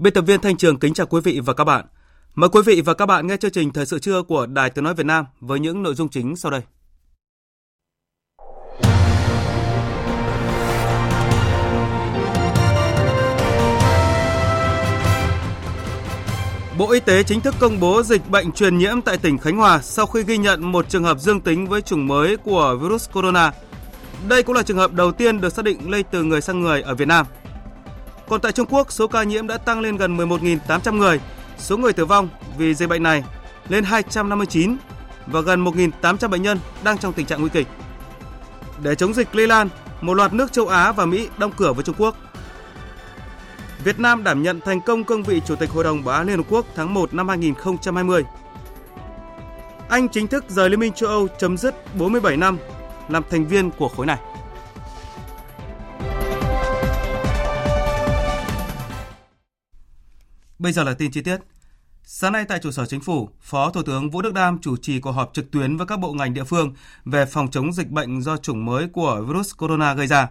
Biên tập viên Thanh Trường kính chào quý vị và các bạn. Mời quý vị và các bạn nghe chương trình Thời sự trưa của Đài Tiếng Nói Việt Nam với những nội dung chính sau đây. Bộ Y tế chính thức công bố dịch bệnh truyền nhiễm tại tỉnh Khánh Hòa sau khi ghi nhận một trường hợp dương tính với chủng mới của virus corona. Đây cũng là trường hợp đầu tiên được xác định lây từ người sang người ở Việt Nam. Còn tại Trung Quốc, số ca nhiễm đã tăng lên gần 11.800 người, số người tử vong vì dịch bệnh này lên 259 và gần 1.800 bệnh nhân đang trong tình trạng nguy kịch. Để chống dịch lây lan, một loạt nước châu Á và Mỹ đóng cửa với Trung Quốc. Việt Nam đảm nhận thành công cương vị Chủ tịch Hội đồng Bảo an Liên Hợp Quốc tháng 1 năm 2020. Anh chính thức rời Liên minh châu Âu chấm dứt 47 năm làm thành viên của khối này. Bây giờ là tin chi tiết. Sáng nay tại trụ sở chính phủ, Phó Thủ tướng Vũ Đức Đam chủ trì cuộc họp trực tuyến với các bộ ngành địa phương về phòng chống dịch bệnh do chủng mới của virus corona gây ra.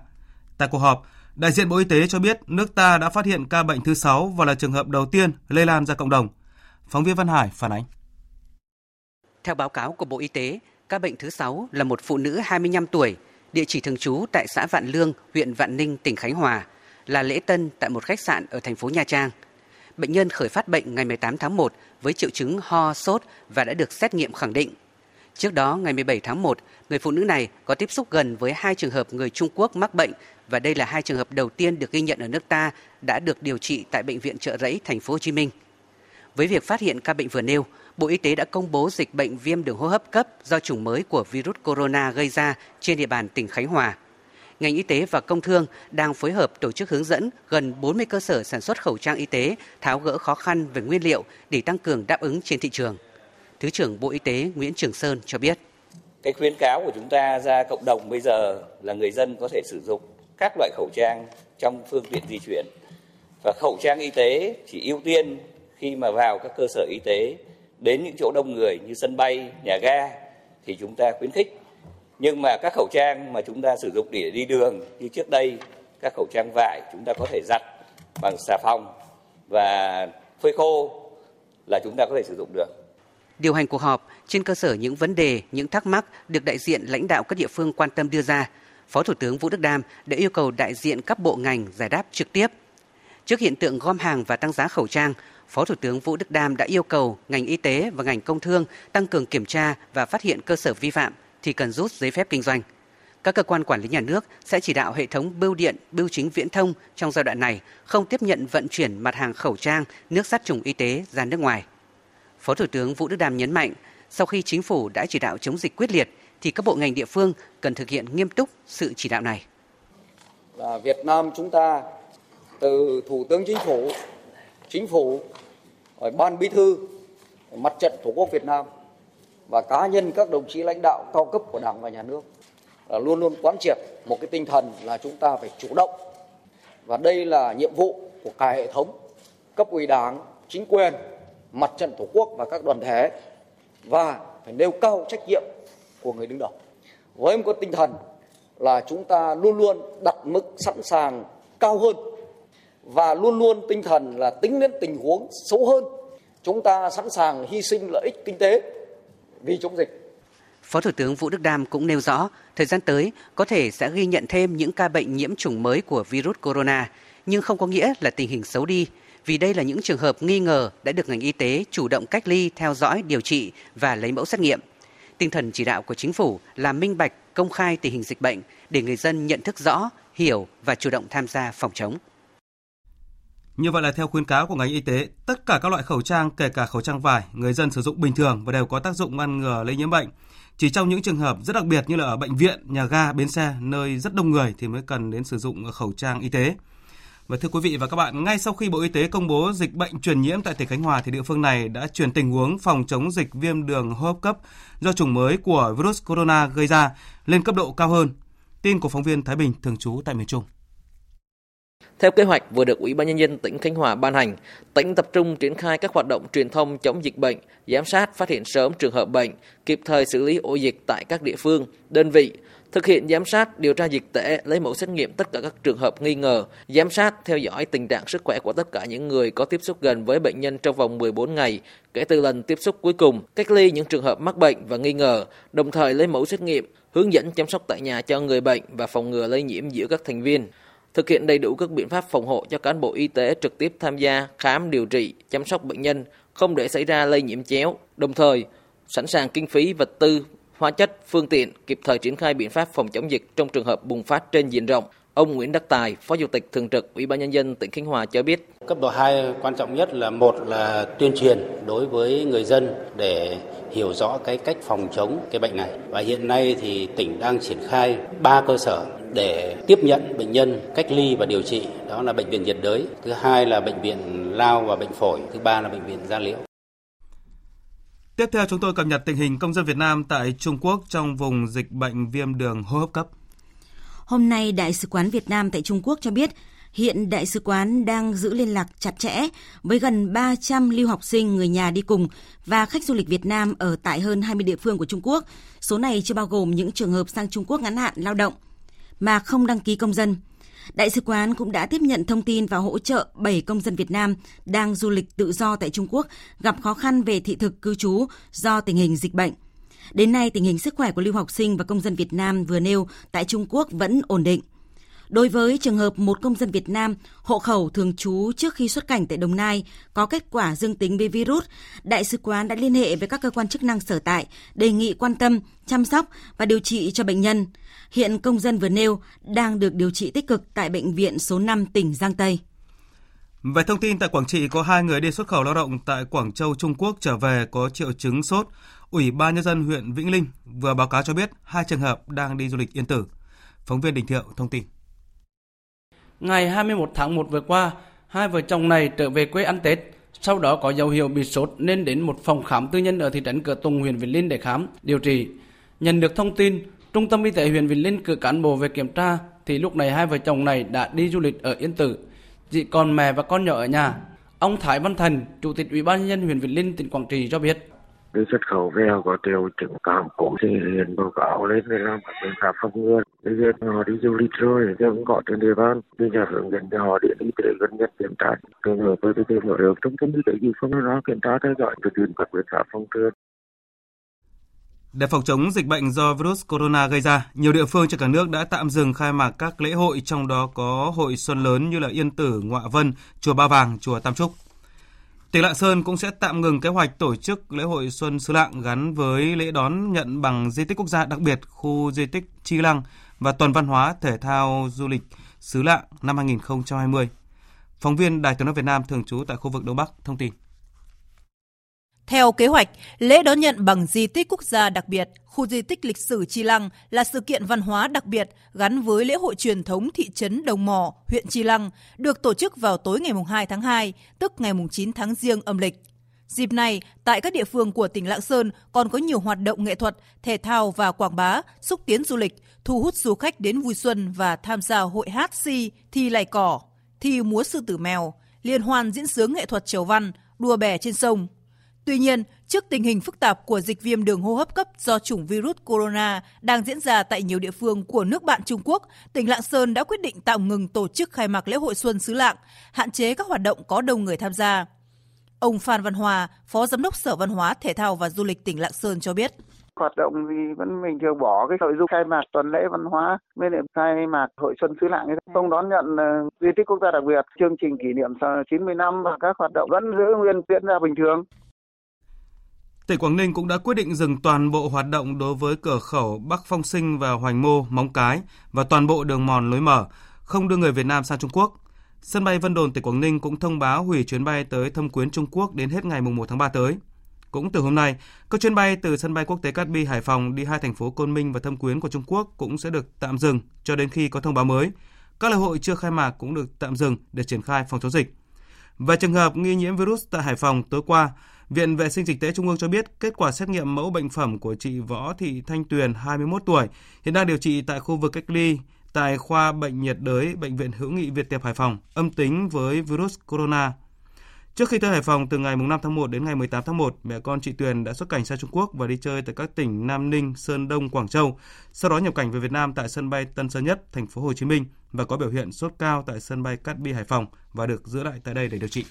Tại cuộc họp, đại diện Bộ Y tế cho biết nước ta đã phát hiện ca bệnh thứ 6 và là trường hợp đầu tiên lây lan ra cộng đồng. Phóng viên Văn Hải phản ánh. Theo báo cáo của Bộ Y tế, ca bệnh thứ 6 là một phụ nữ 25 tuổi, địa chỉ thường trú tại xã Vạn Lương, huyện Vạn Ninh, tỉnh Khánh Hòa, là lễ tân tại một khách sạn ở thành phố Nha Trang – bệnh nhân khởi phát bệnh ngày 18 tháng 1 với triệu chứng ho, sốt và đã được xét nghiệm khẳng định. Trước đó, ngày 17 tháng 1, người phụ nữ này có tiếp xúc gần với hai trường hợp người Trung Quốc mắc bệnh và đây là hai trường hợp đầu tiên được ghi nhận ở nước ta đã được điều trị tại bệnh viện Trợ Rẫy, thành phố Hồ Chí Minh. Với việc phát hiện ca bệnh vừa nêu, Bộ Y tế đã công bố dịch bệnh viêm đường hô hấp cấp do chủng mới của virus corona gây ra trên địa bàn tỉnh Khánh Hòa ngành y tế và công thương đang phối hợp tổ chức hướng dẫn gần 40 cơ sở sản xuất khẩu trang y tế tháo gỡ khó khăn về nguyên liệu để tăng cường đáp ứng trên thị trường. Thứ trưởng Bộ Y tế Nguyễn Trường Sơn cho biết. Cái khuyến cáo của chúng ta ra cộng đồng bây giờ là người dân có thể sử dụng các loại khẩu trang trong phương tiện di chuyển. Và khẩu trang y tế chỉ ưu tiên khi mà vào các cơ sở y tế đến những chỗ đông người như sân bay, nhà ga thì chúng ta khuyến khích nhưng mà các khẩu trang mà chúng ta sử dụng để đi đường như trước đây các khẩu trang vải chúng ta có thể giặt bằng xà phòng và phơi khô là chúng ta có thể sử dụng được. Điều hành cuộc họp trên cơ sở những vấn đề, những thắc mắc được đại diện lãnh đạo các địa phương quan tâm đưa ra, Phó Thủ tướng Vũ Đức Đam đã yêu cầu đại diện các bộ ngành giải đáp trực tiếp. Trước hiện tượng gom hàng và tăng giá khẩu trang, Phó Thủ tướng Vũ Đức Đam đã yêu cầu ngành y tế và ngành công thương tăng cường kiểm tra và phát hiện cơ sở vi phạm, thì cần rút giấy phép kinh doanh. Các cơ quan quản lý nhà nước sẽ chỉ đạo hệ thống bưu điện, bưu chính viễn thông trong giai đoạn này không tiếp nhận vận chuyển mặt hàng khẩu trang, nước sát trùng y tế ra nước ngoài. Phó Thủ tướng Vũ Đức Đam nhấn mạnh, sau khi chính phủ đã chỉ đạo chống dịch quyết liệt thì các bộ ngành địa phương cần thực hiện nghiêm túc sự chỉ đạo này. Là Việt Nam chúng ta từ Thủ tướng Chính phủ, Chính phủ, Ban Bí thư, Mặt trận Tổ quốc Việt Nam và cá nhân các đồng chí lãnh đạo cao cấp của Đảng và Nhà nước là luôn luôn quán triệt một cái tinh thần là chúng ta phải chủ động và đây là nhiệm vụ của cả hệ thống cấp ủy đảng, chính quyền, mặt trận tổ quốc và các đoàn thể và phải nêu cao trách nhiệm của người đứng đầu. Với một tinh thần là chúng ta luôn luôn đặt mức sẵn sàng cao hơn và luôn luôn tinh thần là tính đến tình huống xấu hơn. Chúng ta sẵn sàng hy sinh lợi ích kinh tế vì chống dịch. Phó Thủ tướng Vũ Đức Đam cũng nêu rõ, thời gian tới có thể sẽ ghi nhận thêm những ca bệnh nhiễm chủng mới của virus corona, nhưng không có nghĩa là tình hình xấu đi, vì đây là những trường hợp nghi ngờ đã được ngành y tế chủ động cách ly, theo dõi, điều trị và lấy mẫu xét nghiệm. Tinh thần chỉ đạo của chính phủ là minh bạch, công khai tình hình dịch bệnh để người dân nhận thức rõ, hiểu và chủ động tham gia phòng chống. Như vậy là theo khuyến cáo của ngành y tế, tất cả các loại khẩu trang, kể cả khẩu trang vải, người dân sử dụng bình thường và đều có tác dụng ngăn ngừa lây nhiễm bệnh. Chỉ trong những trường hợp rất đặc biệt như là ở bệnh viện, nhà ga, bến xe, nơi rất đông người thì mới cần đến sử dụng khẩu trang y tế. Và thưa quý vị và các bạn, ngay sau khi Bộ Y tế công bố dịch bệnh truyền nhiễm tại tỉnh Khánh Hòa thì địa phương này đã chuyển tình huống phòng chống dịch viêm đường hô hấp cấp do chủng mới của virus corona gây ra lên cấp độ cao hơn. Tin của phóng viên Thái Bình thường trú tại miền Trung. Theo kế hoạch vừa được Ủy ban Nhân dân tỉnh Khánh Hòa ban hành, tỉnh tập trung triển khai các hoạt động truyền thông chống dịch bệnh, giám sát phát hiện sớm trường hợp bệnh, kịp thời xử lý ổ dịch tại các địa phương, đơn vị, thực hiện giám sát, điều tra dịch tễ, lấy mẫu xét nghiệm tất cả các trường hợp nghi ngờ, giám sát, theo dõi tình trạng sức khỏe của tất cả những người có tiếp xúc gần với bệnh nhân trong vòng 14 ngày kể từ lần tiếp xúc cuối cùng, cách ly những trường hợp mắc bệnh và nghi ngờ, đồng thời lấy mẫu xét nghiệm, hướng dẫn chăm sóc tại nhà cho người bệnh và phòng ngừa lây nhiễm giữa các thành viên thực hiện đầy đủ các biện pháp phòng hộ cho cán bộ y tế trực tiếp tham gia khám điều trị, chăm sóc bệnh nhân, không để xảy ra lây nhiễm chéo, đồng thời sẵn sàng kinh phí vật tư, hóa chất, phương tiện kịp thời triển khai biện pháp phòng chống dịch trong trường hợp bùng phát trên diện rộng. Ông Nguyễn Đắc Tài, Phó Chủ tịch Thường trực Ủy ban nhân dân tỉnh Khánh Hòa cho biết. Cấp độ 2 quan trọng nhất là một là tuyên truyền đối với người dân để hiểu rõ cái cách phòng chống cái bệnh này. Và hiện nay thì tỉnh đang triển khai ba cơ sở để tiếp nhận bệnh nhân cách ly và điều trị. Đó là bệnh viện nhiệt đới. Thứ hai là bệnh viện lao và bệnh phổi. Thứ ba là bệnh viện gia liễu. Tiếp theo chúng tôi cập nhật tình hình công dân Việt Nam tại Trung Quốc trong vùng dịch bệnh viêm đường hô hấp cấp. Hôm nay, Đại sứ quán Việt Nam tại Trung Quốc cho biết hiện Đại sứ quán đang giữ liên lạc chặt chẽ với gần 300 lưu học sinh người nhà đi cùng và khách du lịch Việt Nam ở tại hơn 20 địa phương của Trung Quốc. Số này chưa bao gồm những trường hợp sang Trung Quốc ngắn hạn lao động – mà không đăng ký công dân. Đại sứ quán cũng đã tiếp nhận thông tin và hỗ trợ 7 công dân Việt Nam đang du lịch tự do tại Trung Quốc gặp khó khăn về thị thực cư trú do tình hình dịch bệnh. Đến nay, tình hình sức khỏe của lưu học sinh và công dân Việt Nam vừa nêu tại Trung Quốc vẫn ổn định. Đối với trường hợp một công dân Việt Nam hộ khẩu thường trú trước khi xuất cảnh tại Đồng Nai có kết quả dương tính với virus, Đại sứ quán đã liên hệ với các cơ quan chức năng sở tại đề nghị quan tâm, chăm sóc và điều trị cho bệnh nhân. Hiện công dân vừa nêu đang được điều trị tích cực tại bệnh viện số 5 tỉnh Giang Tây. Về thông tin tại Quảng Trị có hai người đi xuất khẩu lao động tại Quảng Châu, Trung Quốc trở về có triệu chứng sốt. Ủy ban nhân dân huyện Vĩnh Linh vừa báo cáo cho biết hai trường hợp đang đi du lịch yên tử. Phóng viên Đình Thiệu thông tin. Ngày 21 tháng 1 vừa qua, hai vợ chồng này trở về quê ăn Tết. Sau đó có dấu hiệu bị sốt nên đến một phòng khám tư nhân ở thị trấn Cửa Tùng, huyện Vĩnh Linh để khám, điều trị. Nhận được thông tin, Trung tâm Y tế huyện Vĩnh Linh cử cán bộ về kiểm tra thì lúc này hai vợ chồng này đã đi du lịch ở Yên Tử. Chỉ còn mẹ và con nhỏ ở nhà. Ông Thái Văn Thành, Chủ tịch Ủy ban nhân dân huyện Vĩnh Linh tỉnh Quảng Trị cho biết đi xuất khẩu về có tiêu chứng cảm cũng thì hiện báo cáo lên để làm các biện pháp phòng ngừa bây giờ họ đi du lịch rồi thì cũng có trên địa bàn. Bây giờ hướng dẫn cho họ điện y tế gần nhất kiểm tra. Trường hợp với tiêu trường được trung tâm y tế dự phòng nó kiểm tra theo dõi thực hiện các biện pháp phòng ngừa để phòng chống dịch bệnh do virus corona gây ra, nhiều địa phương trên cả nước đã tạm dừng khai mạc các lễ hội trong đó có hội xuân lớn như là Yên Tử, Ngọa Vân, chùa Ba Vàng, chùa Tam Trúc. Tỉnh Lạng Sơn cũng sẽ tạm ngừng kế hoạch tổ chức lễ hội Xuân Sư Lạng gắn với lễ đón nhận bằng di tích quốc gia đặc biệt khu di tích Chi Lăng và tuần văn hóa thể thao du lịch Xứ Lạng năm 2020. Phóng viên Đài tiếng nói Việt Nam thường trú tại khu vực Đông Bắc thông tin. Theo kế hoạch, lễ đón nhận bằng di tích quốc gia đặc biệt, khu di tích lịch sử Chi Lăng là sự kiện văn hóa đặc biệt gắn với lễ hội truyền thống thị trấn Đồng Mò, huyện Chi Lăng, được tổ chức vào tối ngày 2 tháng 2, tức ngày 9 tháng Giêng âm lịch. Dịp này, tại các địa phương của tỉnh Lạng Sơn còn có nhiều hoạt động nghệ thuật, thể thao và quảng bá, xúc tiến du lịch, thu hút du khách đến vui xuân và tham gia hội hát si, thi lạy cỏ, thi múa sư tử mèo, liên hoan diễn sướng nghệ thuật chầu văn, đua bè trên sông, Tuy nhiên, trước tình hình phức tạp của dịch viêm đường hô hấp cấp do chủng virus corona đang diễn ra tại nhiều địa phương của nước bạn Trung Quốc, tỉnh Lạng Sơn đã quyết định tạm ngừng tổ chức khai mạc lễ hội Xuân Xứ Lạng, hạn chế các hoạt động có đông người tham gia. Ông Phan Văn Hòa, Phó Giám đốc Sở Văn hóa, Thể thao và Du lịch tỉnh Lạng Sơn cho biết. Hoạt động thì vẫn mình thường bỏ cái nội dung khai mạc tuần lễ văn hóa với lại khai mạc hội xuân xứ lạng không đón nhận uh, di tích quốc gia đặc biệt chương trình kỷ niệm 90 năm và các hoạt động vẫn giữ nguyên diễn ra bình thường tỉnh Quảng Ninh cũng đã quyết định dừng toàn bộ hoạt động đối với cửa khẩu Bắc Phong Sinh và Hoành Mô, Móng Cái và toàn bộ đường mòn lối mở, không đưa người Việt Nam sang Trung Quốc. Sân bay Vân Đồn tỉnh Quảng Ninh cũng thông báo hủy chuyến bay tới Thâm Quyến Trung Quốc đến hết ngày 1 tháng 3 tới. Cũng từ hôm nay, các chuyến bay từ sân bay quốc tế Cát Bi Hải Phòng đi hai thành phố Côn Minh và Thâm Quyến của Trung Quốc cũng sẽ được tạm dừng cho đến khi có thông báo mới. Các lễ hội chưa khai mạc cũng được tạm dừng để triển khai phòng chống dịch. Về trường hợp nghi nhiễm virus tại Hải Phòng tối qua, Viện Vệ sinh Dịch tễ Trung ương cho biết kết quả xét nghiệm mẫu bệnh phẩm của chị Võ Thị Thanh Tuyền, 21 tuổi, hiện đang điều trị tại khu vực cách ly tại khoa bệnh nhiệt đới Bệnh viện Hữu nghị Việt Tiệp Hải Phòng, âm tính với virus corona. Trước khi tới Hải Phòng từ ngày 5 tháng 1 đến ngày 18 tháng 1, mẹ con chị Tuyền đã xuất cảnh sang Trung Quốc và đi chơi tại các tỉnh Nam Ninh, Sơn Đông, Quảng Châu, sau đó nhập cảnh về Việt Nam tại sân bay Tân Sơn Nhất, thành phố Hồ Chí Minh và có biểu hiện sốt cao tại sân bay Cát Bi Hải Phòng và được giữ lại tại đây để điều trị.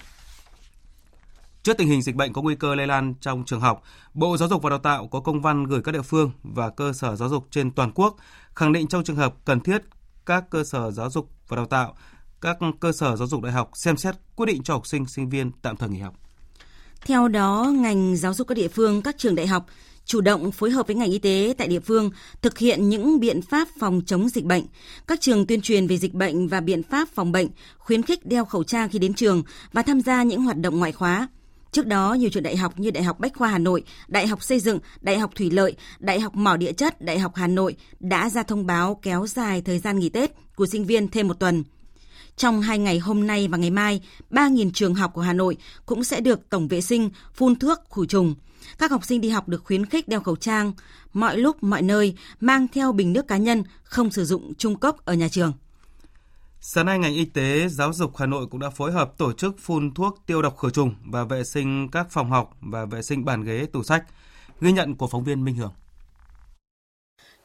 Trước tình hình dịch bệnh có nguy cơ lây lan trong trường học, Bộ Giáo dục và Đào tạo có công văn gửi các địa phương và cơ sở giáo dục trên toàn quốc khẳng định trong trường hợp cần thiết các cơ sở giáo dục và đào tạo, các cơ sở giáo dục đại học xem xét quyết định cho học sinh sinh viên tạm thời nghỉ học. Theo đó, ngành giáo dục các địa phương, các trường đại học chủ động phối hợp với ngành y tế tại địa phương thực hiện những biện pháp phòng chống dịch bệnh. Các trường tuyên truyền về dịch bệnh và biện pháp phòng bệnh, khuyến khích đeo khẩu trang khi đến trường và tham gia những hoạt động ngoại khóa. Trước đó, nhiều trường đại học như Đại học Bách khoa Hà Nội, Đại học Xây dựng, Đại học Thủy lợi, Đại học Mỏ địa chất, Đại học Hà Nội đã ra thông báo kéo dài thời gian nghỉ Tết của sinh viên thêm một tuần. Trong hai ngày hôm nay và ngày mai, 3.000 trường học của Hà Nội cũng sẽ được tổng vệ sinh, phun thuốc, khử trùng. Các học sinh đi học được khuyến khích đeo khẩu trang, mọi lúc, mọi nơi, mang theo bình nước cá nhân, không sử dụng chung cốc ở nhà trường. Sáng nay, ngành y tế giáo dục Hà Nội cũng đã phối hợp tổ chức phun thuốc tiêu độc khử trùng và vệ sinh các phòng học và vệ sinh bàn ghế tủ sách. Ghi nhận của phóng viên Minh Hưởng.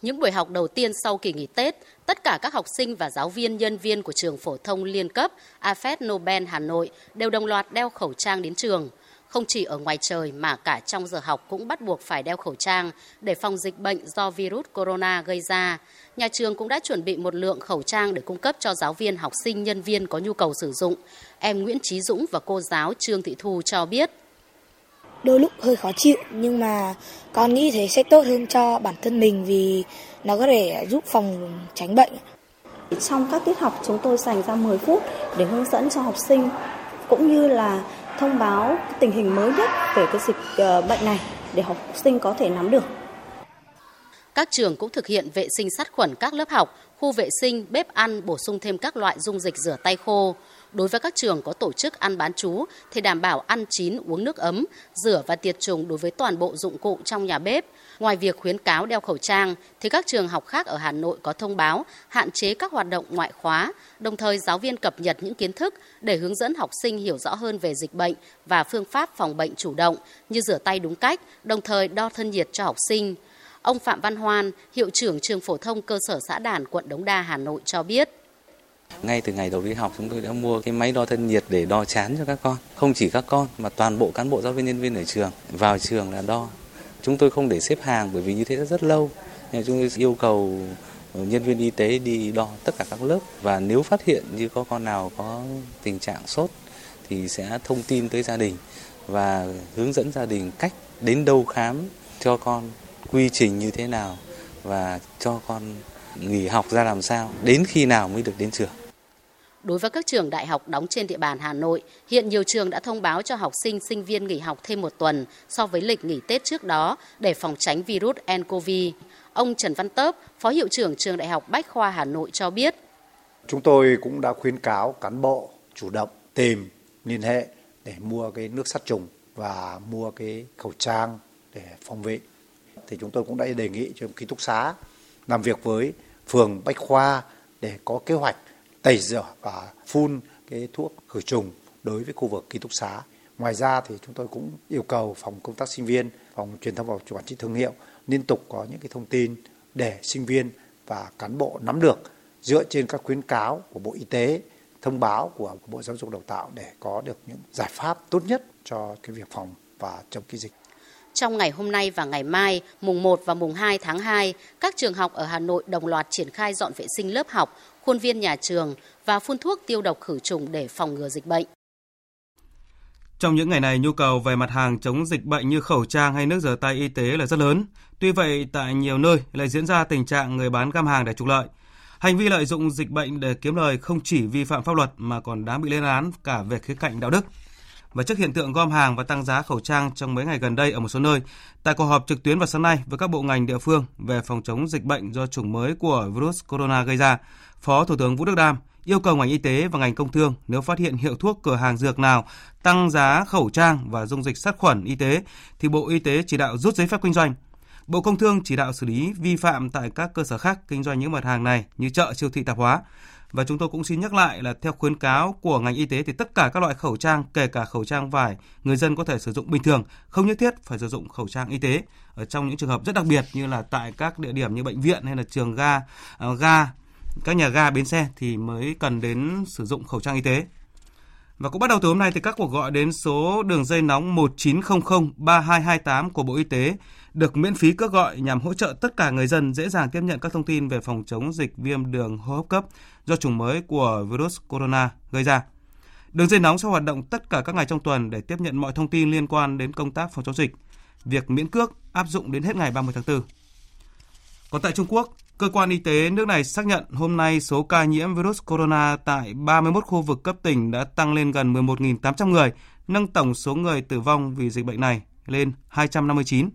Những buổi học đầu tiên sau kỳ nghỉ Tết, tất cả các học sinh và giáo viên nhân viên của trường phổ thông liên cấp AFET Nobel Hà Nội đều đồng loạt đeo khẩu trang đến trường. Không chỉ ở ngoài trời mà cả trong giờ học cũng bắt buộc phải đeo khẩu trang để phòng dịch bệnh do virus corona gây ra. Nhà trường cũng đã chuẩn bị một lượng khẩu trang để cung cấp cho giáo viên, học sinh, nhân viên có nhu cầu sử dụng. Em Nguyễn Trí Dũng và cô giáo Trương Thị Thu cho biết. Đôi lúc hơi khó chịu nhưng mà con nghĩ thế sẽ tốt hơn cho bản thân mình vì nó có thể giúp phòng tránh bệnh. Trong các tiết học chúng tôi dành ra 10 phút để hướng dẫn cho học sinh cũng như là thông báo tình hình mới nhất về cái dịch ờ, bệnh này để học sinh có thể nắm được. Các trường cũng thực hiện vệ sinh sát khuẩn các lớp học, khu vệ sinh, bếp ăn, bổ sung thêm các loại dung dịch rửa tay khô. Đối với các trường có tổ chức ăn bán chú thì đảm bảo ăn chín uống nước ấm, rửa và tiệt trùng đối với toàn bộ dụng cụ trong nhà bếp. Ngoài việc khuyến cáo đeo khẩu trang thì các trường học khác ở Hà Nội có thông báo hạn chế các hoạt động ngoại khóa, đồng thời giáo viên cập nhật những kiến thức để hướng dẫn học sinh hiểu rõ hơn về dịch bệnh và phương pháp phòng bệnh chủ động như rửa tay đúng cách, đồng thời đo thân nhiệt cho học sinh. Ông Phạm Văn Hoan, hiệu trưởng trường phổ thông cơ sở xã Đàn, quận Đống Đa, Hà Nội cho biết. Ngay từ ngày đầu đi học chúng tôi đã mua cái máy đo thân nhiệt để đo chán cho các con. Không chỉ các con mà toàn bộ cán bộ giáo viên nhân viên ở trường vào trường là đo. Chúng tôi không để xếp hàng bởi vì như thế rất lâu. nên chúng tôi yêu cầu ờ, nhân viên y tế đi đo tất cả các lớp và nếu phát hiện như có con nào có tình trạng sốt thì sẽ thông tin tới gia đình và hướng dẫn gia đình cách đến đâu khám cho con quy trình như thế nào và cho con nghỉ học ra làm sao, đến khi nào mới được đến trường. Đối với các trường đại học đóng trên địa bàn Hà Nội, hiện nhiều trường đã thông báo cho học sinh, sinh viên nghỉ học thêm một tuần so với lịch nghỉ Tết trước đó để phòng tránh virus nCoV. Ông Trần Văn Tớp, Phó Hiệu trưởng Trường Đại học Bách Khoa Hà Nội cho biết. Chúng tôi cũng đã khuyến cáo cán bộ chủ động tìm, liên hệ để mua cái nước sát trùng và mua cái khẩu trang để phòng vệ thì chúng tôi cũng đã đề nghị cho ký túc xá làm việc với phường Bách Khoa để có kế hoạch tẩy rửa và phun cái thuốc khử trùng đối với khu vực ký túc xá. Ngoài ra thì chúng tôi cũng yêu cầu phòng công tác sinh viên, phòng truyền thông và quản trị thương hiệu liên tục có những cái thông tin để sinh viên và cán bộ nắm được dựa trên các khuyến cáo của Bộ Y tế, thông báo của Bộ Giáo dục Đào tạo để có được những giải pháp tốt nhất cho cái việc phòng và chống cái dịch trong ngày hôm nay và ngày mai, mùng 1 và mùng 2 tháng 2, các trường học ở Hà Nội đồng loạt triển khai dọn vệ sinh lớp học, khuôn viên nhà trường và phun thuốc tiêu độc khử trùng để phòng ngừa dịch bệnh. Trong những ngày này, nhu cầu về mặt hàng chống dịch bệnh như khẩu trang hay nước rửa tay y tế là rất lớn. Tuy vậy, tại nhiều nơi lại diễn ra tình trạng người bán găm hàng để trục lợi. Hành vi lợi dụng dịch bệnh để kiếm lời không chỉ vi phạm pháp luật mà còn đáng bị lên án cả về khía cạnh đạo đức. Và trước hiện tượng gom hàng và tăng giá khẩu trang trong mấy ngày gần đây ở một số nơi, tại cuộc họp trực tuyến vào sáng nay với các bộ ngành địa phương về phòng chống dịch bệnh do chủng mới của virus corona gây ra, Phó Thủ tướng Vũ Đức Đam yêu cầu ngành y tế và ngành công thương nếu phát hiện hiệu thuốc cửa hàng dược nào tăng giá khẩu trang và dung dịch sát khuẩn y tế thì Bộ Y tế chỉ đạo rút giấy phép kinh doanh. Bộ Công Thương chỉ đạo xử lý vi phạm tại các cơ sở khác kinh doanh những mặt hàng này như chợ, siêu thị tạp hóa. Và chúng tôi cũng xin nhắc lại là theo khuyến cáo của ngành y tế thì tất cả các loại khẩu trang, kể cả khẩu trang vải, người dân có thể sử dụng bình thường, không nhất thiết phải sử dụng khẩu trang y tế. Ở trong những trường hợp rất đặc biệt như là tại các địa điểm như bệnh viện hay là trường ga, uh, ga, các nhà ga bến xe thì mới cần đến sử dụng khẩu trang y tế. Và cũng bắt đầu từ hôm nay thì các cuộc gọi đến số đường dây nóng 1900 3228 của Bộ Y tế được miễn phí cước gọi nhằm hỗ trợ tất cả người dân dễ dàng tiếp nhận các thông tin về phòng chống dịch viêm đường hô hấp cấp do chủng mới của virus corona gây ra. Đường dây nóng sẽ hoạt động tất cả các ngày trong tuần để tiếp nhận mọi thông tin liên quan đến công tác phòng chống dịch. Việc miễn cước áp dụng đến hết ngày 30 tháng 4. Còn tại Trung Quốc, cơ quan y tế nước này xác nhận hôm nay số ca nhiễm virus corona tại 31 khu vực cấp tỉnh đã tăng lên gần 11.800 người, nâng tổng số người tử vong vì dịch bệnh này lên 259.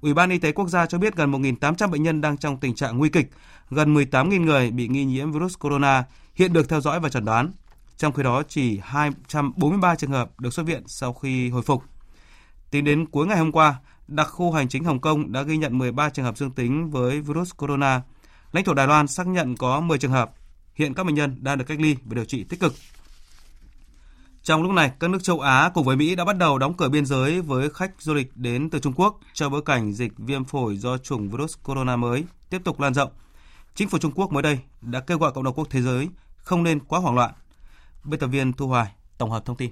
Ủy ban Y tế Quốc gia cho biết gần 1.800 bệnh nhân đang trong tình trạng nguy kịch, gần 18.000 người bị nghi nhiễm virus corona hiện được theo dõi và chẩn đoán. Trong khi đó, chỉ 243 trường hợp được xuất viện sau khi hồi phục. Tính đến cuối ngày hôm qua, đặc khu hành chính Hồng Kông đã ghi nhận 13 trường hợp dương tính với virus corona. Lãnh thổ Đài Loan xác nhận có 10 trường hợp. Hiện các bệnh nhân đang được cách ly và điều trị tích cực. Trong lúc này, các nước châu Á cùng với Mỹ đã bắt đầu đóng cửa biên giới với khách du lịch đến từ Trung Quốc trong bối cảnh dịch viêm phổi do chủng virus corona mới tiếp tục lan rộng. Chính phủ Trung Quốc mới đây đã kêu gọi cộng đồng quốc thế giới không nên quá hoảng loạn. Biên tập viên Thu Hoài tổng hợp thông tin.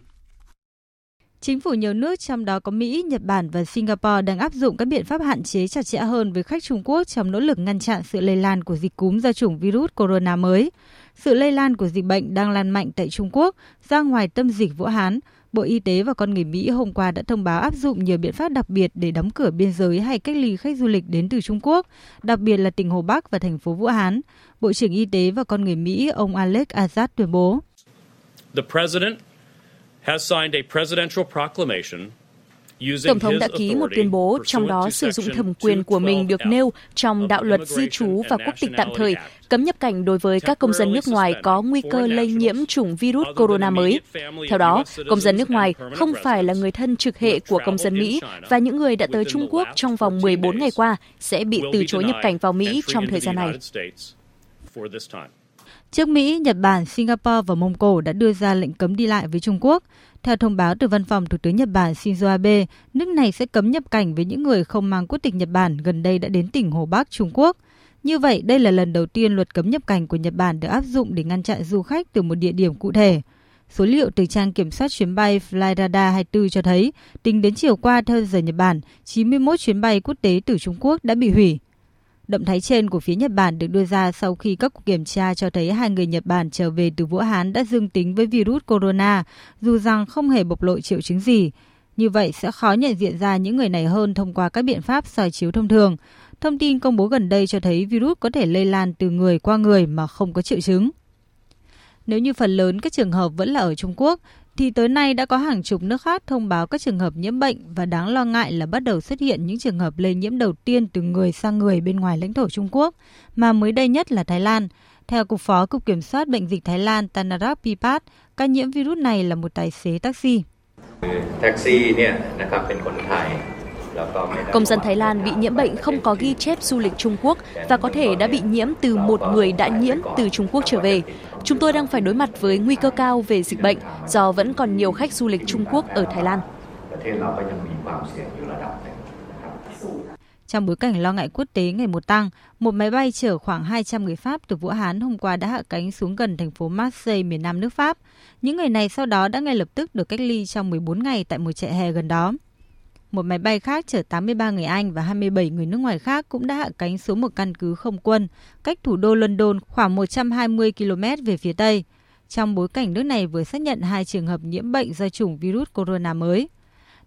Chính phủ nhiều nước trong đó có Mỹ, Nhật Bản và Singapore đang áp dụng các biện pháp hạn chế chặt chẽ hơn với khách Trung Quốc trong nỗ lực ngăn chặn sự lây lan của dịch cúm do chủng virus corona mới. Sự lây lan của dịch bệnh đang lan mạnh tại Trung Quốc ra ngoài tâm dịch Vũ Hán. Bộ Y tế và con người Mỹ hôm qua đã thông báo áp dụng nhiều biện pháp đặc biệt để đóng cửa biên giới hay cách ly khách du lịch đến từ Trung Quốc, đặc biệt là tỉnh Hồ Bắc và thành phố Vũ Hán. Bộ trưởng Y tế và con người Mỹ ông Alex Azad tuyên bố. The president Tổng thống đã ký một tuyên bố, trong đó sử dụng thẩm quyền của mình được nêu trong đạo luật di trú và quốc tịch tạm thời, cấm nhập cảnh đối với các công dân nước ngoài có nguy cơ lây nhiễm chủng virus corona mới. Theo đó, công dân nước ngoài không phải là người thân trực hệ của công dân Mỹ và những người đã tới Trung Quốc trong vòng 14 ngày qua sẽ bị từ chối nhập cảnh vào Mỹ trong thời gian này. Trước Mỹ, Nhật Bản, Singapore và Mông Cổ đã đưa ra lệnh cấm đi lại với Trung Quốc. Theo thông báo từ văn phòng Thủ tướng Nhật Bản Shinzo Abe, nước này sẽ cấm nhập cảnh với những người không mang quốc tịch Nhật Bản gần đây đã đến tỉnh Hồ Bắc, Trung Quốc. Như vậy, đây là lần đầu tiên luật cấm nhập cảnh của Nhật Bản được áp dụng để ngăn chặn du khách từ một địa điểm cụ thể. Số liệu từ trang kiểm soát chuyến bay Flyradar 24 cho thấy, tính đến chiều qua theo giờ Nhật Bản, 91 chuyến bay quốc tế từ Trung Quốc đã bị hủy. Động thái trên của phía Nhật Bản được đưa ra sau khi các cuộc kiểm tra cho thấy hai người Nhật Bản trở về từ Vũ Hán đã dương tính với virus corona, dù rằng không hề bộc lộ triệu chứng gì. Như vậy sẽ khó nhận diện ra những người này hơn thông qua các biện pháp soi chiếu thông thường. Thông tin công bố gần đây cho thấy virus có thể lây lan từ người qua người mà không có triệu chứng. Nếu như phần lớn các trường hợp vẫn là ở Trung Quốc, thì tới nay đã có hàng chục nước khác thông báo các trường hợp nhiễm bệnh và đáng lo ngại là bắt đầu xuất hiện những trường hợp lây nhiễm đầu tiên từ người sang người bên ngoài lãnh thổ Trung Quốc, mà mới đây nhất là Thái Lan. Theo Cục Phó Cục Kiểm soát Bệnh dịch Thái Lan Tanarak Pipat, ca nhiễm virus này là một tài xế taxi. Công dân Thái Lan bị nhiễm bệnh không có ghi chép du lịch Trung Quốc và có thể đã bị nhiễm từ một người đã nhiễm từ Trung Quốc trở về. Chúng tôi đang phải đối mặt với nguy cơ cao về dịch bệnh do vẫn còn nhiều khách du lịch Trung Quốc ở Thái Lan. Trong bối cảnh lo ngại quốc tế ngày một tăng, một máy bay chở khoảng 200 người Pháp từ Vũ Hán hôm qua đã hạ cánh xuống gần thành phố Marseille, miền nam nước Pháp. Những người này sau đó đã ngay lập tức được cách ly trong 14 ngày tại một trại hè gần đó. Một máy bay khác chở 83 người Anh và 27 người nước ngoài khác cũng đã hạ cánh xuống một căn cứ không quân cách thủ đô London khoảng 120 km về phía tây. trong bối cảnh nước này vừa xác nhận hai trường hợp nhiễm bệnh do chủng virus corona mới.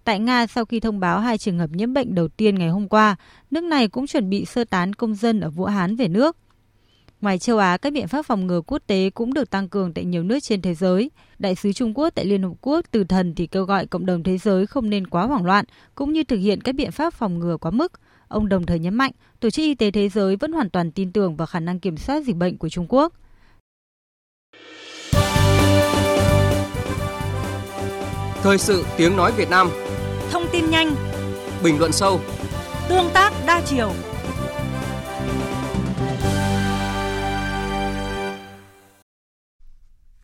Tại Nga, sau khi thông báo hai trường hợp nhiễm bệnh đầu tiên ngày hôm qua, nước này cũng chuẩn bị sơ tán công dân ở Vũ Hán về nước. Ngoài châu Á, các biện pháp phòng ngừa quốc tế cũng được tăng cường tại nhiều nước trên thế giới. Đại sứ Trung Quốc tại Liên Hợp Quốc Từ Thần thì kêu gọi cộng đồng thế giới không nên quá hoảng loạn, cũng như thực hiện các biện pháp phòng ngừa quá mức. Ông đồng thời nhấn mạnh, Tổ chức Y tế Thế giới vẫn hoàn toàn tin tưởng vào khả năng kiểm soát dịch bệnh của Trung Quốc. Thời sự tiếng nói Việt Nam Thông tin nhanh Bình luận sâu Tương tác đa chiều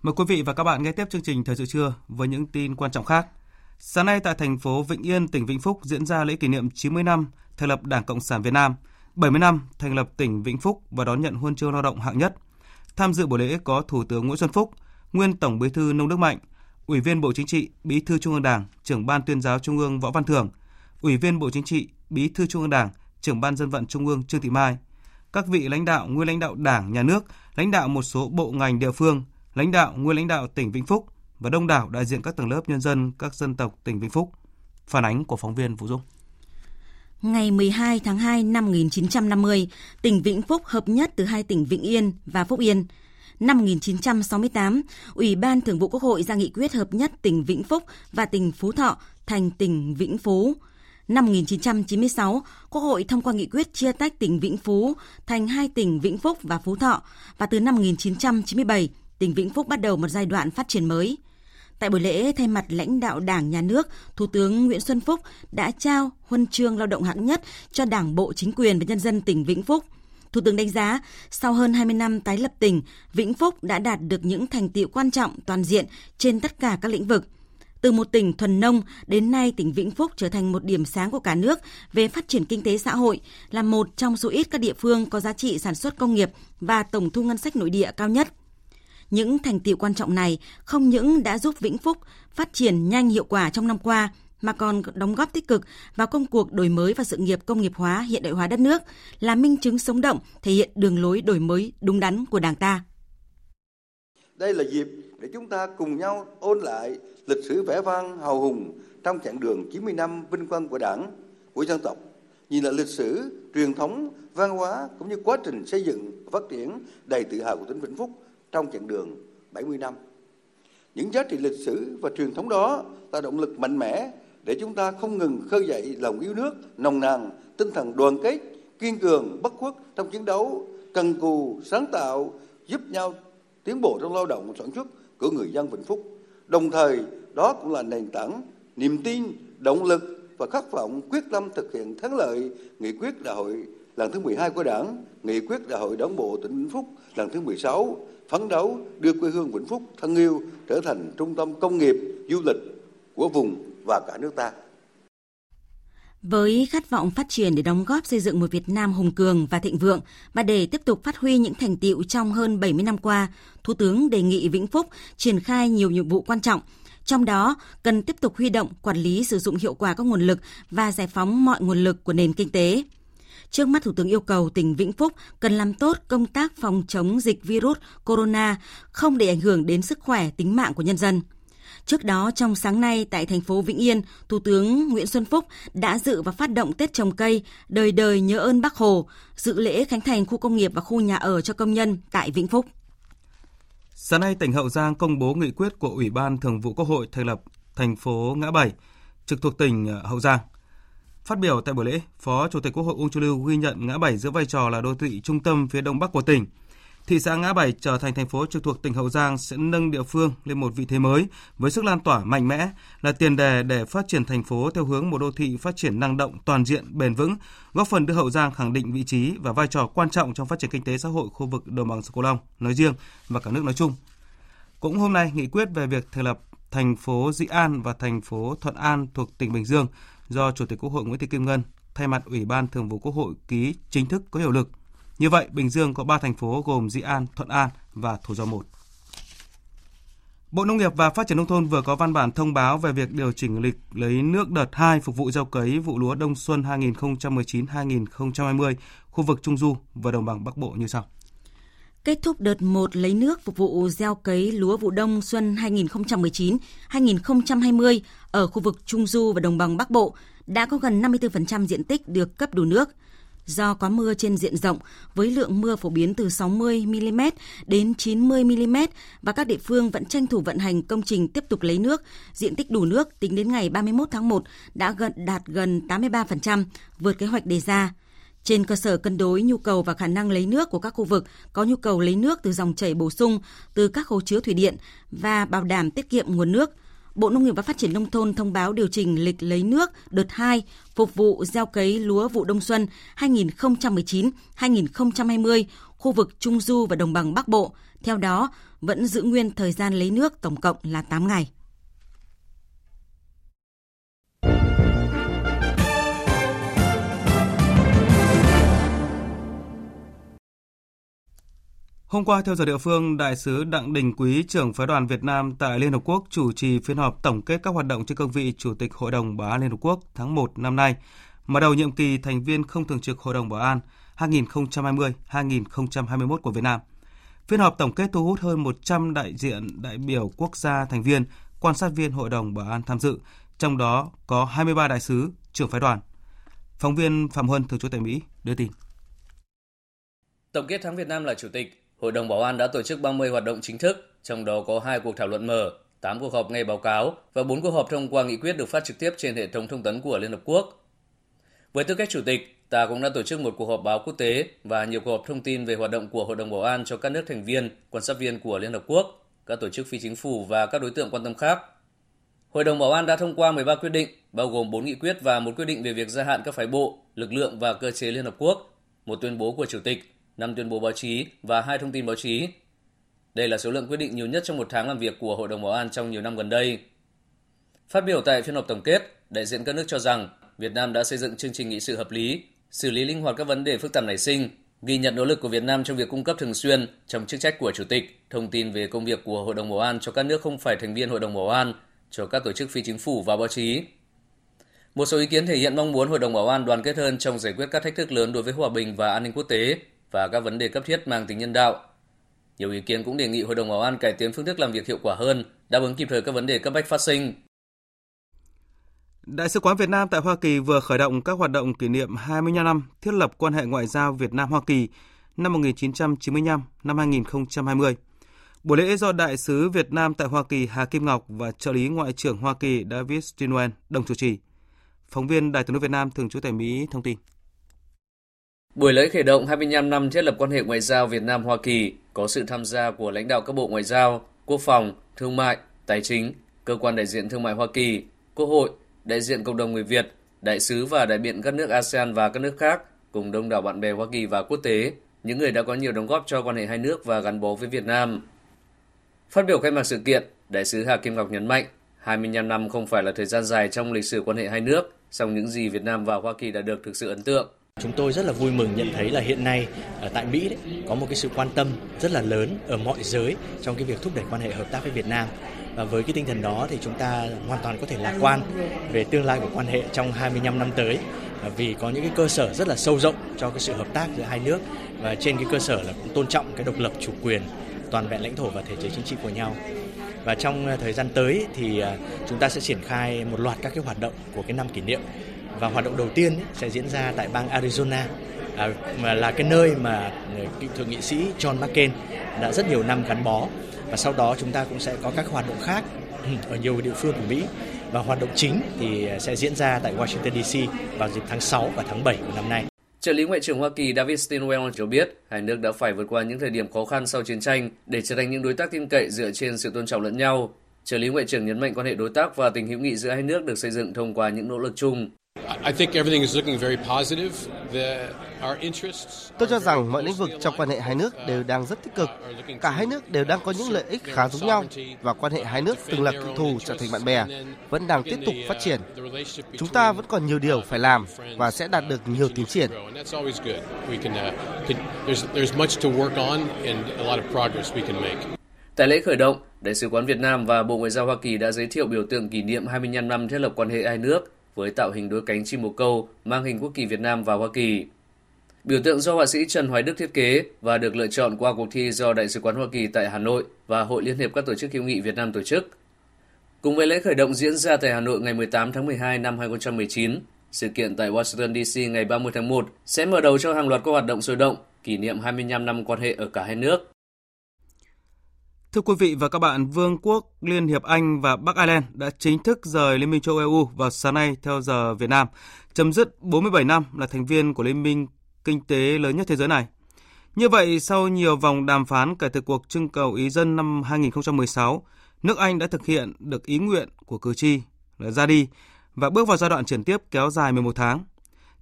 Mời quý vị và các bạn nghe tiếp chương trình Thời sự trưa với những tin quan trọng khác. Sáng nay tại thành phố Vĩnh Yên, tỉnh Vĩnh Phúc diễn ra lễ kỷ niệm 90 năm thành lập Đảng Cộng sản Việt Nam, 70 năm thành lập tỉnh Vĩnh Phúc và đón nhận huân chương lao động hạng nhất. Tham dự buổi lễ có Thủ tướng Nguyễn Xuân Phúc, nguyên Tổng Bí thư Nông Đức Mạnh, Ủy viên Bộ Chính trị, Bí thư Trung ương Đảng, Trưởng ban Tuyên giáo Trung ương Võ Văn Thưởng, Ủy viên Bộ Chính trị, Bí thư Trung ương Đảng, Trưởng ban Dân vận Trung ương Trương Thị Mai, các vị lãnh đạo, nguyên lãnh đạo Đảng, Nhà nước, lãnh đạo một số bộ ngành địa phương, lãnh đạo, nguyên lãnh đạo tỉnh Vĩnh Phúc và đông đảo đại diện các tầng lớp nhân dân các dân tộc tỉnh Vĩnh Phúc. Phản ánh của phóng viên Vũ Dung. Ngày 12 tháng 2 năm 1950, tỉnh Vĩnh Phúc hợp nhất từ hai tỉnh Vĩnh Yên và Phúc Yên. Năm 1968, Ủy ban Thường vụ Quốc hội ra nghị quyết hợp nhất tỉnh Vĩnh Phúc và tỉnh Phú Thọ thành tỉnh Vĩnh Phú. Năm 1996, Quốc hội thông qua nghị quyết chia tách tỉnh Vĩnh Phú thành hai tỉnh Vĩnh Phúc và Phú Thọ và từ năm 1997, tỉnh Vĩnh Phúc bắt đầu một giai đoạn phát triển mới. Tại buổi lễ, thay mặt lãnh đạo Đảng, Nhà nước, Thủ tướng Nguyễn Xuân Phúc đã trao huân chương lao động hạng nhất cho Đảng bộ, chính quyền và nhân dân tỉnh Vĩnh Phúc. Thủ tướng đánh giá, sau hơn 20 năm tái lập tỉnh, Vĩnh Phúc đã đạt được những thành tiệu quan trọng toàn diện trên tất cả các lĩnh vực. Từ một tỉnh thuần nông, đến nay tỉnh Vĩnh Phúc trở thành một điểm sáng của cả nước về phát triển kinh tế xã hội, là một trong số ít các địa phương có giá trị sản xuất công nghiệp và tổng thu ngân sách nội địa cao nhất. Những thành tiệu quan trọng này không những đã giúp Vĩnh Phúc phát triển nhanh hiệu quả trong năm qua, mà còn đóng góp tích cực vào công cuộc đổi mới và sự nghiệp công nghiệp hóa hiện đại hóa đất nước, là minh chứng sống động thể hiện đường lối đổi mới đúng đắn của Đảng ta. Đây là dịp để chúng ta cùng nhau ôn lại lịch sử vẻ vang hào hùng trong chặng đường 90 năm vinh quang của Đảng, của dân tộc, nhìn lại lịch sử, truyền thống, văn hóa cũng như quá trình xây dựng và phát triển đầy tự hào của tỉnh Vĩnh Phúc trong chặng đường 70 năm. Những giá trị lịch sử và truyền thống đó là động lực mạnh mẽ để chúng ta không ngừng khơi dậy lòng yêu nước, nồng nàn, tinh thần đoàn kết, kiên cường, bất khuất trong chiến đấu, cần cù, sáng tạo, giúp nhau tiến bộ trong lao động sản xuất của người dân Vĩnh Phúc. Đồng thời, đó cũng là nền tảng, niềm tin, động lực và khát vọng quyết tâm thực hiện thắng lợi nghị quyết đại hội lần thứ 12 của Đảng, nghị quyết đại hội đảng bộ tỉnh Vĩnh Phúc lần thứ 16, phấn đấu đưa quê hương Vĩnh Phúc thân yêu trở thành trung tâm công nghiệp, du lịch của vùng và cả nước ta. Với khát vọng phát triển để đóng góp xây dựng một Việt Nam hùng cường và thịnh vượng và để tiếp tục phát huy những thành tiệu trong hơn 70 năm qua, Thủ tướng đề nghị Vĩnh Phúc triển khai nhiều nhiệm vụ quan trọng, trong đó cần tiếp tục huy động, quản lý sử dụng hiệu quả các nguồn lực và giải phóng mọi nguồn lực của nền kinh tế. Trước mắt Thủ tướng yêu cầu tỉnh Vĩnh Phúc cần làm tốt công tác phòng chống dịch virus corona, không để ảnh hưởng đến sức khỏe, tính mạng của nhân dân. Trước đó, trong sáng nay tại thành phố Vĩnh Yên, Thủ tướng Nguyễn Xuân Phúc đã dự và phát động Tết trồng cây đời đời nhớ ơn Bác Hồ, dự lễ khánh thành khu công nghiệp và khu nhà ở cho công nhân tại Vĩnh Phúc. Sáng nay, tỉnh Hậu Giang công bố nghị quyết của Ủy ban Thường vụ Quốc hội thành lập thành phố Ngã Bảy, trực thuộc tỉnh ờ, Hậu Giang. Phát biểu tại buổi lễ, Phó Chủ tịch Quốc hội Uông Chu Lưu ghi nhận Ngã Bảy giữ vai trò là đô thị trung tâm phía đông bắc của tỉnh – thị xã Ngã Bảy trở thành thành phố trực thuộc tỉnh Hậu Giang sẽ nâng địa phương lên một vị thế mới với sức lan tỏa mạnh mẽ, là tiền đề để phát triển thành phố theo hướng một đô thị phát triển năng động, toàn diện, bền vững, góp phần đưa Hậu Giang khẳng định vị trí và vai trò quan trọng trong phát triển kinh tế xã hội khu vực đồng bằng sông Cửu Long nói riêng và cả nước nói chung. Cũng hôm nay, nghị quyết về việc thành lập thành phố Dĩ An và thành phố Thuận An thuộc tỉnh Bình Dương do Chủ tịch Quốc hội Nguyễn Thị Kim Ngân thay mặt Ủy ban Thường vụ Quốc hội ký chính thức có hiệu lực như vậy, Bình Dương có 3 thành phố gồm Dĩ An, Thuận An và Thủ Dầu Một. Bộ Nông nghiệp và Phát triển Nông thôn vừa có văn bản thông báo về việc điều chỉnh lịch lấy nước đợt 2 phục vụ gieo cấy vụ lúa đông xuân 2019-2020 khu vực Trung Du và Đồng bằng Bắc Bộ như sau. Kết thúc đợt 1 lấy nước phục vụ gieo cấy lúa vụ đông xuân 2019-2020 ở khu vực Trung Du và Đồng bằng Bắc Bộ đã có gần 54% diện tích được cấp đủ nước. Do có mưa trên diện rộng với lượng mưa phổ biến từ 60 mm đến 90 mm và các địa phương vẫn tranh thủ vận hành công trình tiếp tục lấy nước, diện tích đủ nước tính đến ngày 31 tháng 1 đã gần đạt gần 83%, vượt kế hoạch đề ra. Trên cơ sở cân đối nhu cầu và khả năng lấy nước của các khu vực có nhu cầu lấy nước từ dòng chảy bổ sung từ các hồ chứa thủy điện và bảo đảm tiết kiệm nguồn nước, Bộ Nông nghiệp và Phát triển Nông thôn thông báo điều chỉnh lịch lấy nước đợt 2 phục vụ gieo cấy lúa vụ đông xuân 2019-2020 khu vực Trung Du và Đồng bằng Bắc Bộ. Theo đó, vẫn giữ nguyên thời gian lấy nước tổng cộng là 8 ngày. Hôm qua, theo giờ địa phương, Đại sứ Đặng Đình Quý, trưởng phái đoàn Việt Nam tại Liên Hợp Quốc chủ trì phiên họp tổng kết các hoạt động trên cương vị Chủ tịch Hội đồng Bảo an Liên Hợp Quốc tháng 1 năm nay, mở đầu nhiệm kỳ thành viên không thường trực Hội đồng Bảo an 2020-2021 của Việt Nam. Phiên họp tổng kết thu hút hơn 100 đại diện đại biểu quốc gia thành viên, quan sát viên Hội đồng Bảo an tham dự, trong đó có 23 đại sứ, trưởng phái đoàn. Phóng viên Phạm Huân, thường trú tại Mỹ, đưa tin. Tổng kết tháng Việt Nam là chủ tịch, Hội đồng Bảo an đã tổ chức 30 hoạt động chính thức, trong đó có 2 cuộc thảo luận mở, 8 cuộc họp nghe báo cáo và 4 cuộc họp thông qua nghị quyết được phát trực tiếp trên hệ thống thông tấn của Liên Hợp Quốc. Với tư cách chủ tịch, ta cũng đã tổ chức một cuộc họp báo quốc tế và nhiều cuộc họp thông tin về hoạt động của Hội đồng Bảo an cho các nước thành viên, quan sát viên của Liên Hợp Quốc, các tổ chức phi chính phủ và các đối tượng quan tâm khác. Hội đồng Bảo an đã thông qua 13 quyết định, bao gồm 4 nghị quyết và một quyết định về việc gia hạn các phái bộ, lực lượng và cơ chế Liên Hợp Quốc, một tuyên bố của Chủ tịch 5 tuyên bố báo chí và 2 thông tin báo chí. Đây là số lượng quyết định nhiều nhất trong một tháng làm việc của Hội đồng Bảo an trong nhiều năm gần đây. Phát biểu tại phiên họp tổng kết, đại diện các nước cho rằng Việt Nam đã xây dựng chương trình nghị sự hợp lý, xử lý linh hoạt các vấn đề phức tạp nảy sinh, ghi nhận nỗ lực của Việt Nam trong việc cung cấp thường xuyên trong chức trách của Chủ tịch, thông tin về công việc của Hội đồng Bảo an cho các nước không phải thành viên Hội đồng Bảo an, cho các tổ chức phi chính phủ và báo chí. Một số ý kiến thể hiện mong muốn Hội đồng Bảo an đoàn kết hơn trong giải quyết các thách thức lớn đối với hòa bình và an ninh quốc tế, và các vấn đề cấp thiết mang tính nhân đạo. Nhiều ý kiến cũng đề nghị Hội đồng Bảo an cải tiến phương thức làm việc hiệu quả hơn, đáp ứng kịp thời các vấn đề cấp bách phát sinh. Đại sứ quán Việt Nam tại Hoa Kỳ vừa khởi động các hoạt động kỷ niệm 25 năm thiết lập quan hệ ngoại giao Việt Nam Hoa Kỳ năm 1995 năm 2020. Buổi lễ do Đại sứ Việt Nam tại Hoa Kỳ Hà Kim Ngọc và trợ lý Ngoại trưởng Hoa Kỳ David Stinwell đồng chủ trì. Phóng viên Đài tiếng nói Việt Nam thường trú tại Mỹ thông tin. Buổi lễ khởi động 25 năm thiết lập quan hệ ngoại giao Việt Nam Hoa Kỳ có sự tham gia của lãnh đạo các bộ ngoại giao, quốc phòng, thương mại, tài chính, cơ quan đại diện thương mại Hoa Kỳ, Quốc hội, đại diện cộng đồng người Việt, đại sứ và đại biện các nước ASEAN và các nước khác cùng đông đảo bạn bè Hoa Kỳ và quốc tế, những người đã có nhiều đóng góp cho quan hệ hai nước và gắn bó với Việt Nam. Phát biểu khai mạc sự kiện, đại sứ Hà Kim Ngọc nhấn mạnh 25 năm không phải là thời gian dài trong lịch sử quan hệ hai nước, song những gì Việt Nam và Hoa Kỳ đã được thực sự ấn tượng. Chúng tôi rất là vui mừng nhận thấy là hiện nay ở tại Mỹ đấy, có một cái sự quan tâm rất là lớn ở mọi giới trong cái việc thúc đẩy quan hệ hợp tác với Việt Nam. Và với cái tinh thần đó thì chúng ta hoàn toàn có thể lạc quan về tương lai của quan hệ trong 25 năm tới. Ờ, vì có những cái cơ sở rất là sâu rộng cho cái sự hợp tác giữa hai nước. Và trên cái cơ sở là cũng tôn trọng cái độc lập chủ quyền toàn vẹn lãnh thổ và thể chế chính trị của nhau. Và trong ờ, thời gian tới thì chúng ta sẽ triển khai một loạt các cái hoạt động của cái năm kỷ niệm và hoạt động đầu tiên sẽ diễn ra tại bang Arizona à, mà là cái nơi mà à, cựu thượng nghị sĩ John McCain đã rất nhiều năm gắn bó và sau đó chúng ta cũng sẽ có các hoạt động khác ở nhiều địa phương của Mỹ và hoạt động chính thì à, sẽ diễn ra tại Washington DC vào dịp tháng 6 và tháng 7 của năm nay. Trợ lý Ngoại trưởng Hoa Kỳ David Stilwell cho biết hai nước đã phải vượt qua những thời điểm khó khăn sau chiến tranh để trở thành những đối tác tin cậy dựa trên sự tôn trọng lẫn nhau. Trợ lý Ngoại trưởng nhấn mạnh quan hệ đối tác và tình hữu nghị giữa hai nước được xây dựng thông qua những nỗ lực chung. Tôi cho rằng mọi lĩnh vực trong quan hệ hai nước đều đang rất tích cực. Cả hai nước đều đang có những lợi ích khá giống nhau và quan hệ hai nước từng là cựu thù trở thành bạn bè vẫn đang tiếp tục phát triển. Chúng ta vẫn còn nhiều điều phải làm và sẽ đạt được nhiều tiến triển. Tại lễ khởi động, Đại sứ quán Việt Nam và Bộ Ngoại giao Hoa Kỳ đã giới thiệu biểu tượng kỷ niệm 25 năm thiết lập quan hệ hai nước với tạo hình đuôi cánh chim bồ câu mang hình quốc kỳ Việt Nam và Hoa Kỳ. Biểu tượng do họa sĩ Trần Hoài Đức thiết kế và được lựa chọn qua cuộc thi do Đại sứ quán Hoa Kỳ tại Hà Nội và Hội Liên hiệp các tổ chức hữu nghị Việt Nam tổ chức. Cùng với lễ khởi động diễn ra tại Hà Nội ngày 18 tháng 12 năm 2019, sự kiện tại Washington DC ngày 30 tháng 1 sẽ mở đầu cho hàng loạt các hoạt động sôi động kỷ niệm 25 năm quan hệ ở cả hai nước. Thưa quý vị và các bạn, Vương quốc Liên hiệp Anh và Bắc Ireland đã chính thức rời Liên minh châu EU vào sáng nay theo giờ Việt Nam, chấm dứt 47 năm là thành viên của Liên minh kinh tế lớn nhất thế giới này. Như vậy, sau nhiều vòng đàm phán kể từ cuộc trưng cầu ý dân năm 2016, nước Anh đã thực hiện được ý nguyện của cử tri là ra đi và bước vào giai đoạn chuyển tiếp kéo dài 11 tháng.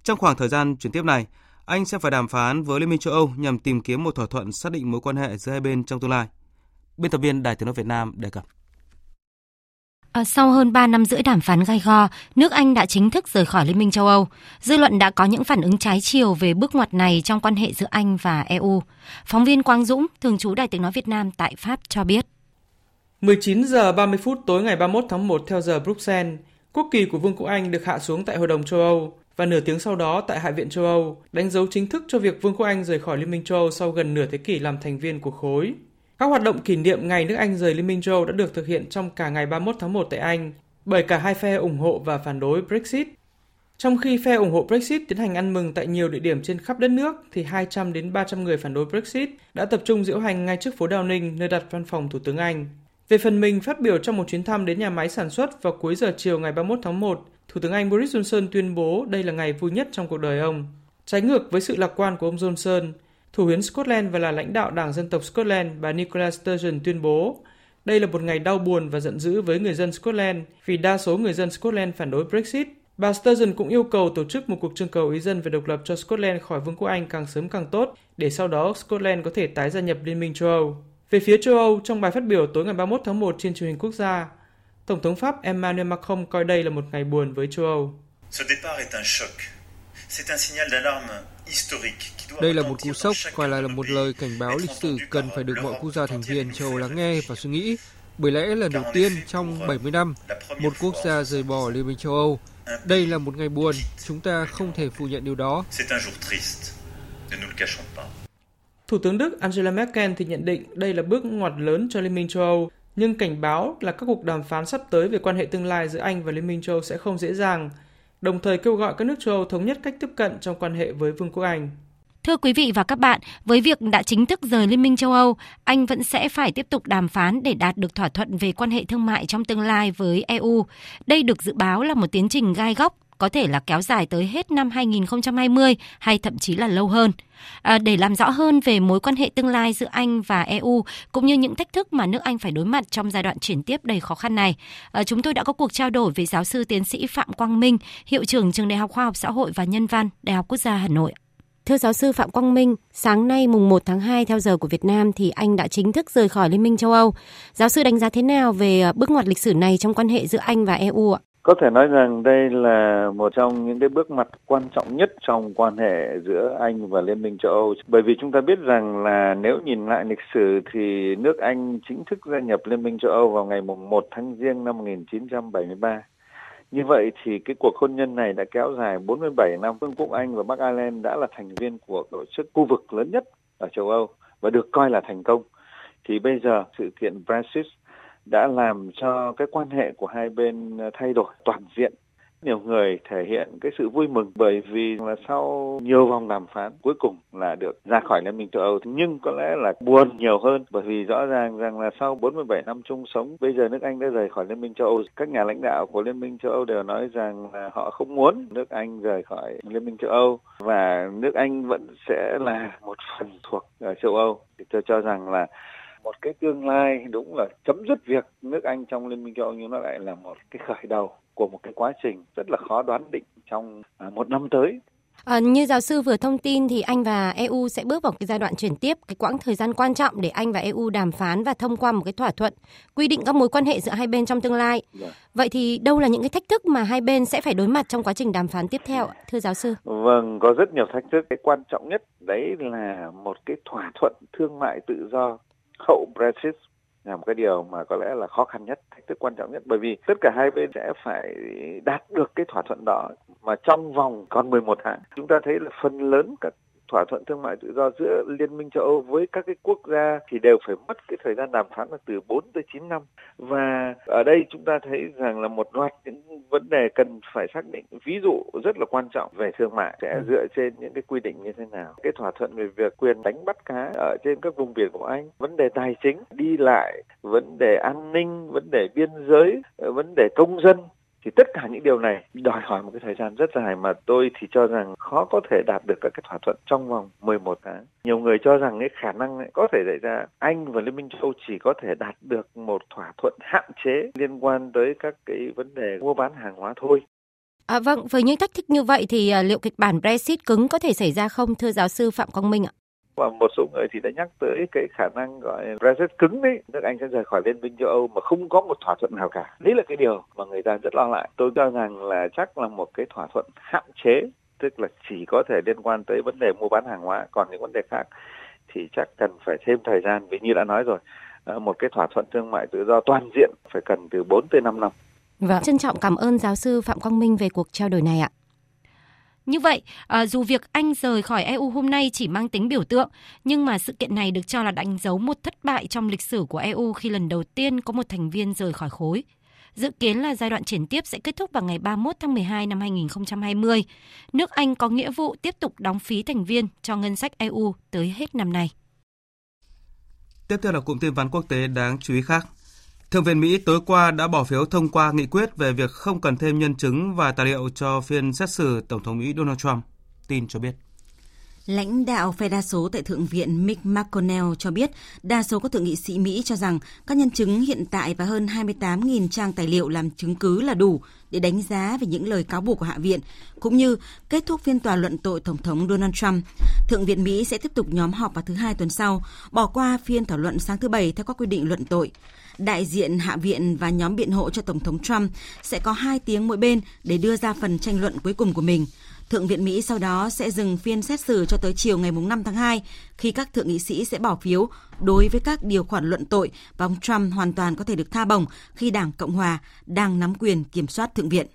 Trong khoảng thời gian chuyển tiếp này, Anh sẽ phải đàm phán với Liên minh châu Âu nhằm tìm kiếm một thỏa thuận xác định mối quan hệ giữa hai bên trong tương lai. Biên tập viên Đài Tiếng nói Việt Nam đề cập. À, sau hơn 3 năm rưỡi đàm phán gai go, nước Anh đã chính thức rời khỏi Liên minh châu Âu. Dư luận đã có những phản ứng trái chiều về bước ngoặt này trong quan hệ giữa Anh và EU. Phóng viên Quang Dũng, thường trú Đài Tiếng Nói Việt Nam tại Pháp cho biết. 19 giờ 30 phút tối ngày 31 tháng 1 theo giờ Bruxelles, quốc kỳ của Vương quốc Anh được hạ xuống tại Hội đồng châu Âu và nửa tiếng sau đó tại Hạ viện châu Âu, đánh dấu chính thức cho việc Vương quốc Anh rời khỏi Liên minh châu Âu sau gần nửa thế kỷ làm thành viên của khối. Các hoạt động kỷ niệm ngày nước Anh rời Liên minh châu đã được thực hiện trong cả ngày 31 tháng 1 tại Anh bởi cả hai phe ủng hộ và phản đối Brexit. Trong khi phe ủng hộ Brexit tiến hành ăn mừng tại nhiều địa điểm trên khắp đất nước, thì 200 đến 300 người phản đối Brexit đã tập trung diễu hành ngay trước phố Downing, nơi đặt văn phòng Thủ tướng Anh. Về phần mình, phát biểu trong một chuyến thăm đến nhà máy sản xuất vào cuối giờ chiều ngày 31 tháng 1, Thủ tướng Anh Boris Johnson tuyên bố đây là ngày vui nhất trong cuộc đời ông. Trái ngược với sự lạc quan của ông Johnson, Thủ hiến Scotland và là lãnh đạo Đảng Dân tộc Scotland bà Nicola Sturgeon tuyên bố đây là một ngày đau buồn và giận dữ với người dân Scotland vì đa số người dân Scotland phản đối Brexit. Bà Sturgeon cũng yêu cầu tổ chức một cuộc trưng cầu ý dân về độc lập cho Scotland khỏi Vương quốc Anh càng sớm càng tốt để sau đó Scotland có thể tái gia nhập Liên minh châu Âu. Về phía châu Âu, trong bài phát biểu tối ngày 31 tháng 1 trên truyền hình quốc gia, Tổng thống Pháp Emmanuel Macron coi đây là một ngày buồn với châu Âu. Ce départ est un choc. C'est un signal d'alarme đây là một cú sốc và là một lời cảnh báo lịch sử cần phải được mọi quốc gia thành viên châu Âu lắng nghe và suy nghĩ. Bởi lẽ lần đầu tiên trong 70 năm, một quốc gia rời bỏ Liên minh châu Âu. Đây là một ngày buồn, chúng ta không thể phủ nhận điều đó. Thủ tướng Đức Angela Merkel thì nhận định đây là bước ngoặt lớn cho Liên minh châu Âu, nhưng cảnh báo là các cuộc đàm phán sắp tới về quan hệ tương lai giữa Anh và Liên minh châu Âu sẽ không dễ dàng đồng thời kêu gọi các nước châu Âu thống nhất cách tiếp cận trong quan hệ với Vương quốc Anh. Thưa quý vị và các bạn, với việc đã chính thức rời Liên minh châu Âu, Anh vẫn sẽ phải tiếp tục đàm phán để đạt được thỏa thuận về quan hệ thương mại trong tương lai với EU. Đây được dự báo là một tiến trình gai góc có thể là kéo dài tới hết năm 2020 hay thậm chí là lâu hơn. À, để làm rõ hơn về mối quan hệ tương lai giữa Anh và EU cũng như những thách thức mà nước Anh phải đối mặt trong giai đoạn chuyển tiếp đầy khó khăn này, à, chúng tôi đã có cuộc trao đổi với giáo sư tiến sĩ Phạm Quang Minh, hiệu trưởng trường Đại học Khoa học Xã hội và Nhân văn, Đại học Quốc gia Hà Nội. Thưa giáo sư Phạm Quang Minh, sáng nay mùng 1 tháng 2 theo giờ của Việt Nam thì Anh đã chính thức rời khỏi Liên minh châu Âu. Giáo sư đánh giá thế nào về à, bước ngoặt lịch sử này trong quan hệ giữa Anh và EU ạ? Có thể nói rằng đây là một trong những cái bước mặt quan trọng nhất trong quan hệ giữa Anh và Liên minh châu Âu. Bởi vì chúng ta biết rằng là nếu nhìn lại lịch sử thì nước Anh chính thức gia nhập Liên minh châu Âu vào ngày 1 tháng Giêng năm 1973. Như vậy thì cái cuộc hôn nhân này đã kéo dài 47 năm. Vương quốc Anh và Bắc Ireland đã là thành viên của tổ chức khu vực lớn nhất ở châu Âu và được coi là thành công. Thì bây giờ sự kiện Brexit đã làm cho cái quan hệ của hai bên thay đổi toàn diện. Nhiều người thể hiện cái sự vui mừng bởi vì là sau nhiều vòng đàm phán, cuối cùng là được ra khỏi Liên minh châu Âu. Nhưng có lẽ là buồn nhiều hơn bởi vì rõ ràng rằng là sau 47 năm chung sống, bây giờ nước Anh đã rời khỏi Liên minh châu Âu. Các nhà lãnh đạo của Liên minh châu Âu đều nói rằng là họ không muốn nước Anh rời khỏi Liên minh châu Âu và nước Anh vẫn sẽ là một phần thuộc ở châu Âu. Thì tôi cho rằng là một cái tương lai đúng là chấm dứt việc nước Anh trong Liên minh châu Âu nhưng nó lại là một cái khởi đầu của một cái quá trình rất là khó đoán định trong à, một năm tới. À, như giáo sư vừa thông tin thì Anh và EU sẽ bước vào cái giai đoạn chuyển tiếp, cái quãng thời gian quan trọng để Anh và EU đàm phán và thông qua một cái thỏa thuận quy định các mối quan hệ giữa hai bên trong tương lai. Dạ. Vậy thì đâu là những cái thách thức mà hai bên sẽ phải đối mặt trong quá trình đàm phán tiếp theo, thưa giáo sư? Vâng, có rất nhiều thách thức. Cái quan trọng nhất đấy là một cái thỏa thuận thương mại tự do hậu Brexit là một cái điều mà có lẽ là khó khăn nhất, thách thức quan trọng nhất bởi vì tất cả hai bên sẽ phải đạt được cái thỏa thuận đó mà trong vòng còn 11 tháng. Chúng ta thấy là phần lớn các thỏa thuận thương mại tự do giữa Liên minh châu Âu với các cái quốc gia thì đều phải mất cái thời gian đàm phán là từ 4 tới 9 năm. Và ở đây chúng ta thấy rằng là một loạt những vấn đề cần phải xác định. Ví dụ rất là quan trọng về thương mại sẽ ừ. dựa trên những cái quy định như thế nào. Cái thỏa thuận về việc quyền đánh bắt cá ở trên các vùng biển của Anh, vấn đề tài chính, đi lại, vấn đề an ninh, vấn đề biên giới, vấn đề công dân thì tất cả những điều này đòi hỏi một cái thời gian rất dài mà tôi thì cho rằng khó có thể đạt được các cái thỏa thuận trong vòng 11 tháng. Nhiều người cho rằng cái khả năng này có thể xảy ra Anh và Liên minh châu Âu chỉ có thể đạt được một thỏa thuận hạn chế liên quan tới các cái vấn đề mua bán hàng hóa thôi. À, vâng, với những thách thức như vậy thì à, liệu kịch bản Brexit cứng có thể xảy ra không thưa giáo sư Phạm Quang Minh ạ? Và một số người thì đã nhắc tới cái khả năng gọi Brexit cứng đấy nước Anh sẽ rời khỏi Liên minh châu Âu mà không có một thỏa thuận nào cả đấy là cái điều mà người ta rất lo ngại tôi cho rằng là chắc là một cái thỏa thuận hạn chế tức là chỉ có thể liên quan tới vấn đề mua bán hàng hóa còn những vấn đề khác thì chắc cần phải thêm thời gian vì như đã nói rồi ờ, một cái thỏa thuận thương mại tự do toàn diện phải cần từ 4 tới 5 năm. Vâng, trân trọng cảm ơn giáo sư Phạm Quang Minh về cuộc trao đổi này ạ. Như vậy, à, dù việc Anh rời khỏi EU hôm nay chỉ mang tính biểu tượng, nhưng mà sự kiện này được cho là đánh dấu một thất bại trong lịch sử của EU khi lần đầu tiên có một thành viên rời khỏi khối. Dự kiến là giai đoạn chuyển tiếp sẽ kết thúc vào ngày 31 tháng 12 năm 2020. Nước Anh có nghĩa vụ tiếp tục đóng phí thành viên cho ngân sách EU tới hết năm nay. Tiếp theo là cụm tin vắn quốc tế đáng chú ý khác. Thượng viện Mỹ tối qua đã bỏ phiếu thông qua nghị quyết về việc không cần thêm nhân chứng và tài liệu cho phiên xét xử Tổng thống Mỹ Donald Trump. Tin cho biết. Lãnh đạo phe đa số tại Thượng viện Mick McConnell cho biết đa số các thượng nghị sĩ Mỹ cho rằng các nhân chứng hiện tại và hơn 28.000 trang tài liệu làm chứng cứ là đủ để đánh giá về những lời cáo buộc của Hạ viện, cũng như kết thúc phiên tòa luận tội Tổng thống Donald Trump. Thượng viện Mỹ sẽ tiếp tục nhóm họp vào thứ hai tuần sau, bỏ qua phiên thảo luận sáng thứ Bảy theo các quy định luận tội đại diện Hạ viện và nhóm biện hộ cho Tổng thống Trump sẽ có hai tiếng mỗi bên để đưa ra phần tranh luận cuối cùng của mình. Thượng viện Mỹ sau đó sẽ dừng phiên xét xử cho tới chiều ngày 5 tháng 2 khi các thượng nghị sĩ sẽ bỏ phiếu đối với các điều khoản luận tội và ông Trump hoàn toàn có thể được tha bổng khi Đảng Cộng Hòa đang nắm quyền kiểm soát Thượng viện.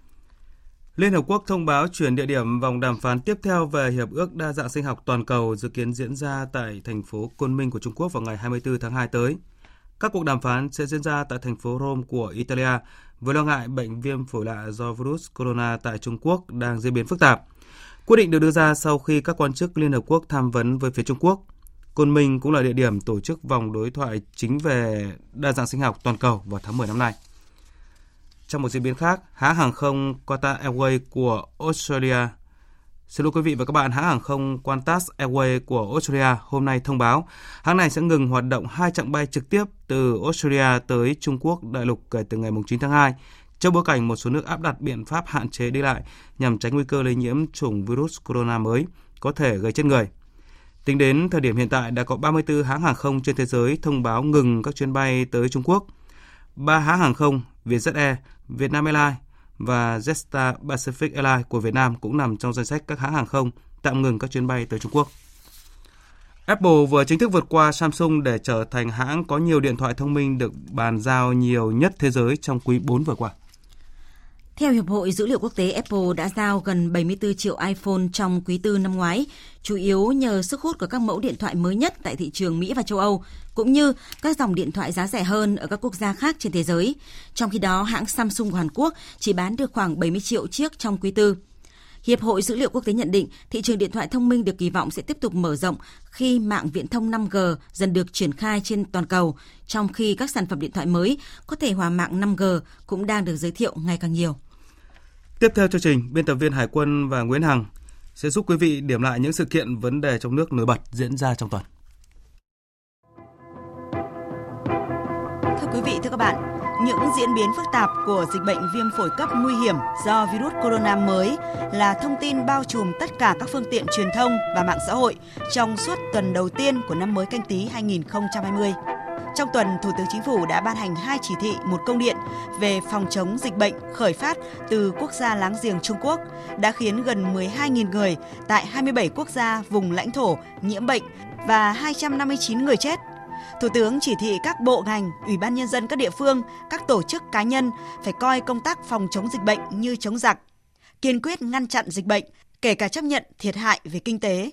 Liên Hợp Quốc thông báo chuyển địa điểm vòng đàm phán tiếp theo về Hiệp ước Đa dạng sinh học toàn cầu dự kiến diễn ra tại thành phố Côn Minh của Trung Quốc vào ngày 24 tháng 2 tới. Các cuộc đàm phán sẽ diễn ra tại thành phố Rome của Italia với lo ngại bệnh viêm phổi lạ do virus corona tại Trung Quốc đang diễn biến phức tạp. Quyết định được đưa ra sau khi các quan chức Liên Hợp Quốc tham vấn với phía Trung Quốc. Côn Minh cũng là địa điểm tổ chức vòng đối thoại chính về đa dạng sinh học toàn cầu vào tháng 10 năm nay. Trong một diễn biến khác, hãng hàng không Qatar Airways của Australia Xin lỗi quý vị và các bạn, hãng hàng không Qantas Airways của Australia hôm nay thông báo hãng này sẽ ngừng hoạt động hai chặng bay trực tiếp từ Australia tới Trung Quốc đại lục kể từ ngày 9 tháng 2 trong bối cảnh một số nước áp đặt biện pháp hạn chế đi lại nhằm tránh nguy cơ lây nhiễm chủng virus corona mới có thể gây chết người. Tính đến thời điểm hiện tại đã có 34 hãng hàng không trên thế giới thông báo ngừng các chuyến bay tới Trung Quốc. Ba hãng hàng không Vietjet Air, Vietnam Airlines và Jetstar Pacific Airlines của Việt Nam cũng nằm trong danh sách các hãng hàng không tạm ngừng các chuyến bay tới Trung Quốc. Apple vừa chính thức vượt qua Samsung để trở thành hãng có nhiều điện thoại thông minh được bàn giao nhiều nhất thế giới trong quý 4 vừa qua. Theo Hiệp hội Dữ liệu Quốc tế, Apple đã giao gần 74 triệu iPhone trong quý tư năm ngoái, chủ yếu nhờ sức hút của các mẫu điện thoại mới nhất tại thị trường Mỹ và châu Âu, cũng như các dòng điện thoại giá rẻ hơn ở các quốc gia khác trên thế giới. Trong khi đó, hãng Samsung của Hàn Quốc chỉ bán được khoảng 70 triệu chiếc trong quý tư. Hiệp hội Dữ liệu Quốc tế nhận định thị trường điện thoại thông minh được kỳ vọng sẽ tiếp tục mở rộng khi mạng viễn thông 5G dần được triển khai trên toàn cầu, trong khi các sản phẩm điện thoại mới có thể hòa mạng 5G cũng đang được giới thiệu ngày càng nhiều. Tiếp theo chương trình, biên tập viên Hải quân và Nguyễn Hằng sẽ giúp quý vị điểm lại những sự kiện vấn đề trong nước nổi bật diễn ra trong tuần. Thưa quý vị, thưa các bạn, những diễn biến phức tạp của dịch bệnh viêm phổi cấp nguy hiểm do virus corona mới là thông tin bao trùm tất cả các phương tiện truyền thông và mạng xã hội trong suốt tuần đầu tiên của năm mới canh tí 2020. Trong tuần, Thủ tướng Chính phủ đã ban hành hai chỉ thị, một công điện về phòng chống dịch bệnh khởi phát từ quốc gia láng giềng Trung Quốc đã khiến gần 12.000 người tại 27 quốc gia vùng lãnh thổ nhiễm bệnh và 259 người chết. Thủ tướng chỉ thị các bộ ngành, ủy ban nhân dân các địa phương, các tổ chức cá nhân phải coi công tác phòng chống dịch bệnh như chống giặc, kiên quyết ngăn chặn dịch bệnh, kể cả chấp nhận thiệt hại về kinh tế.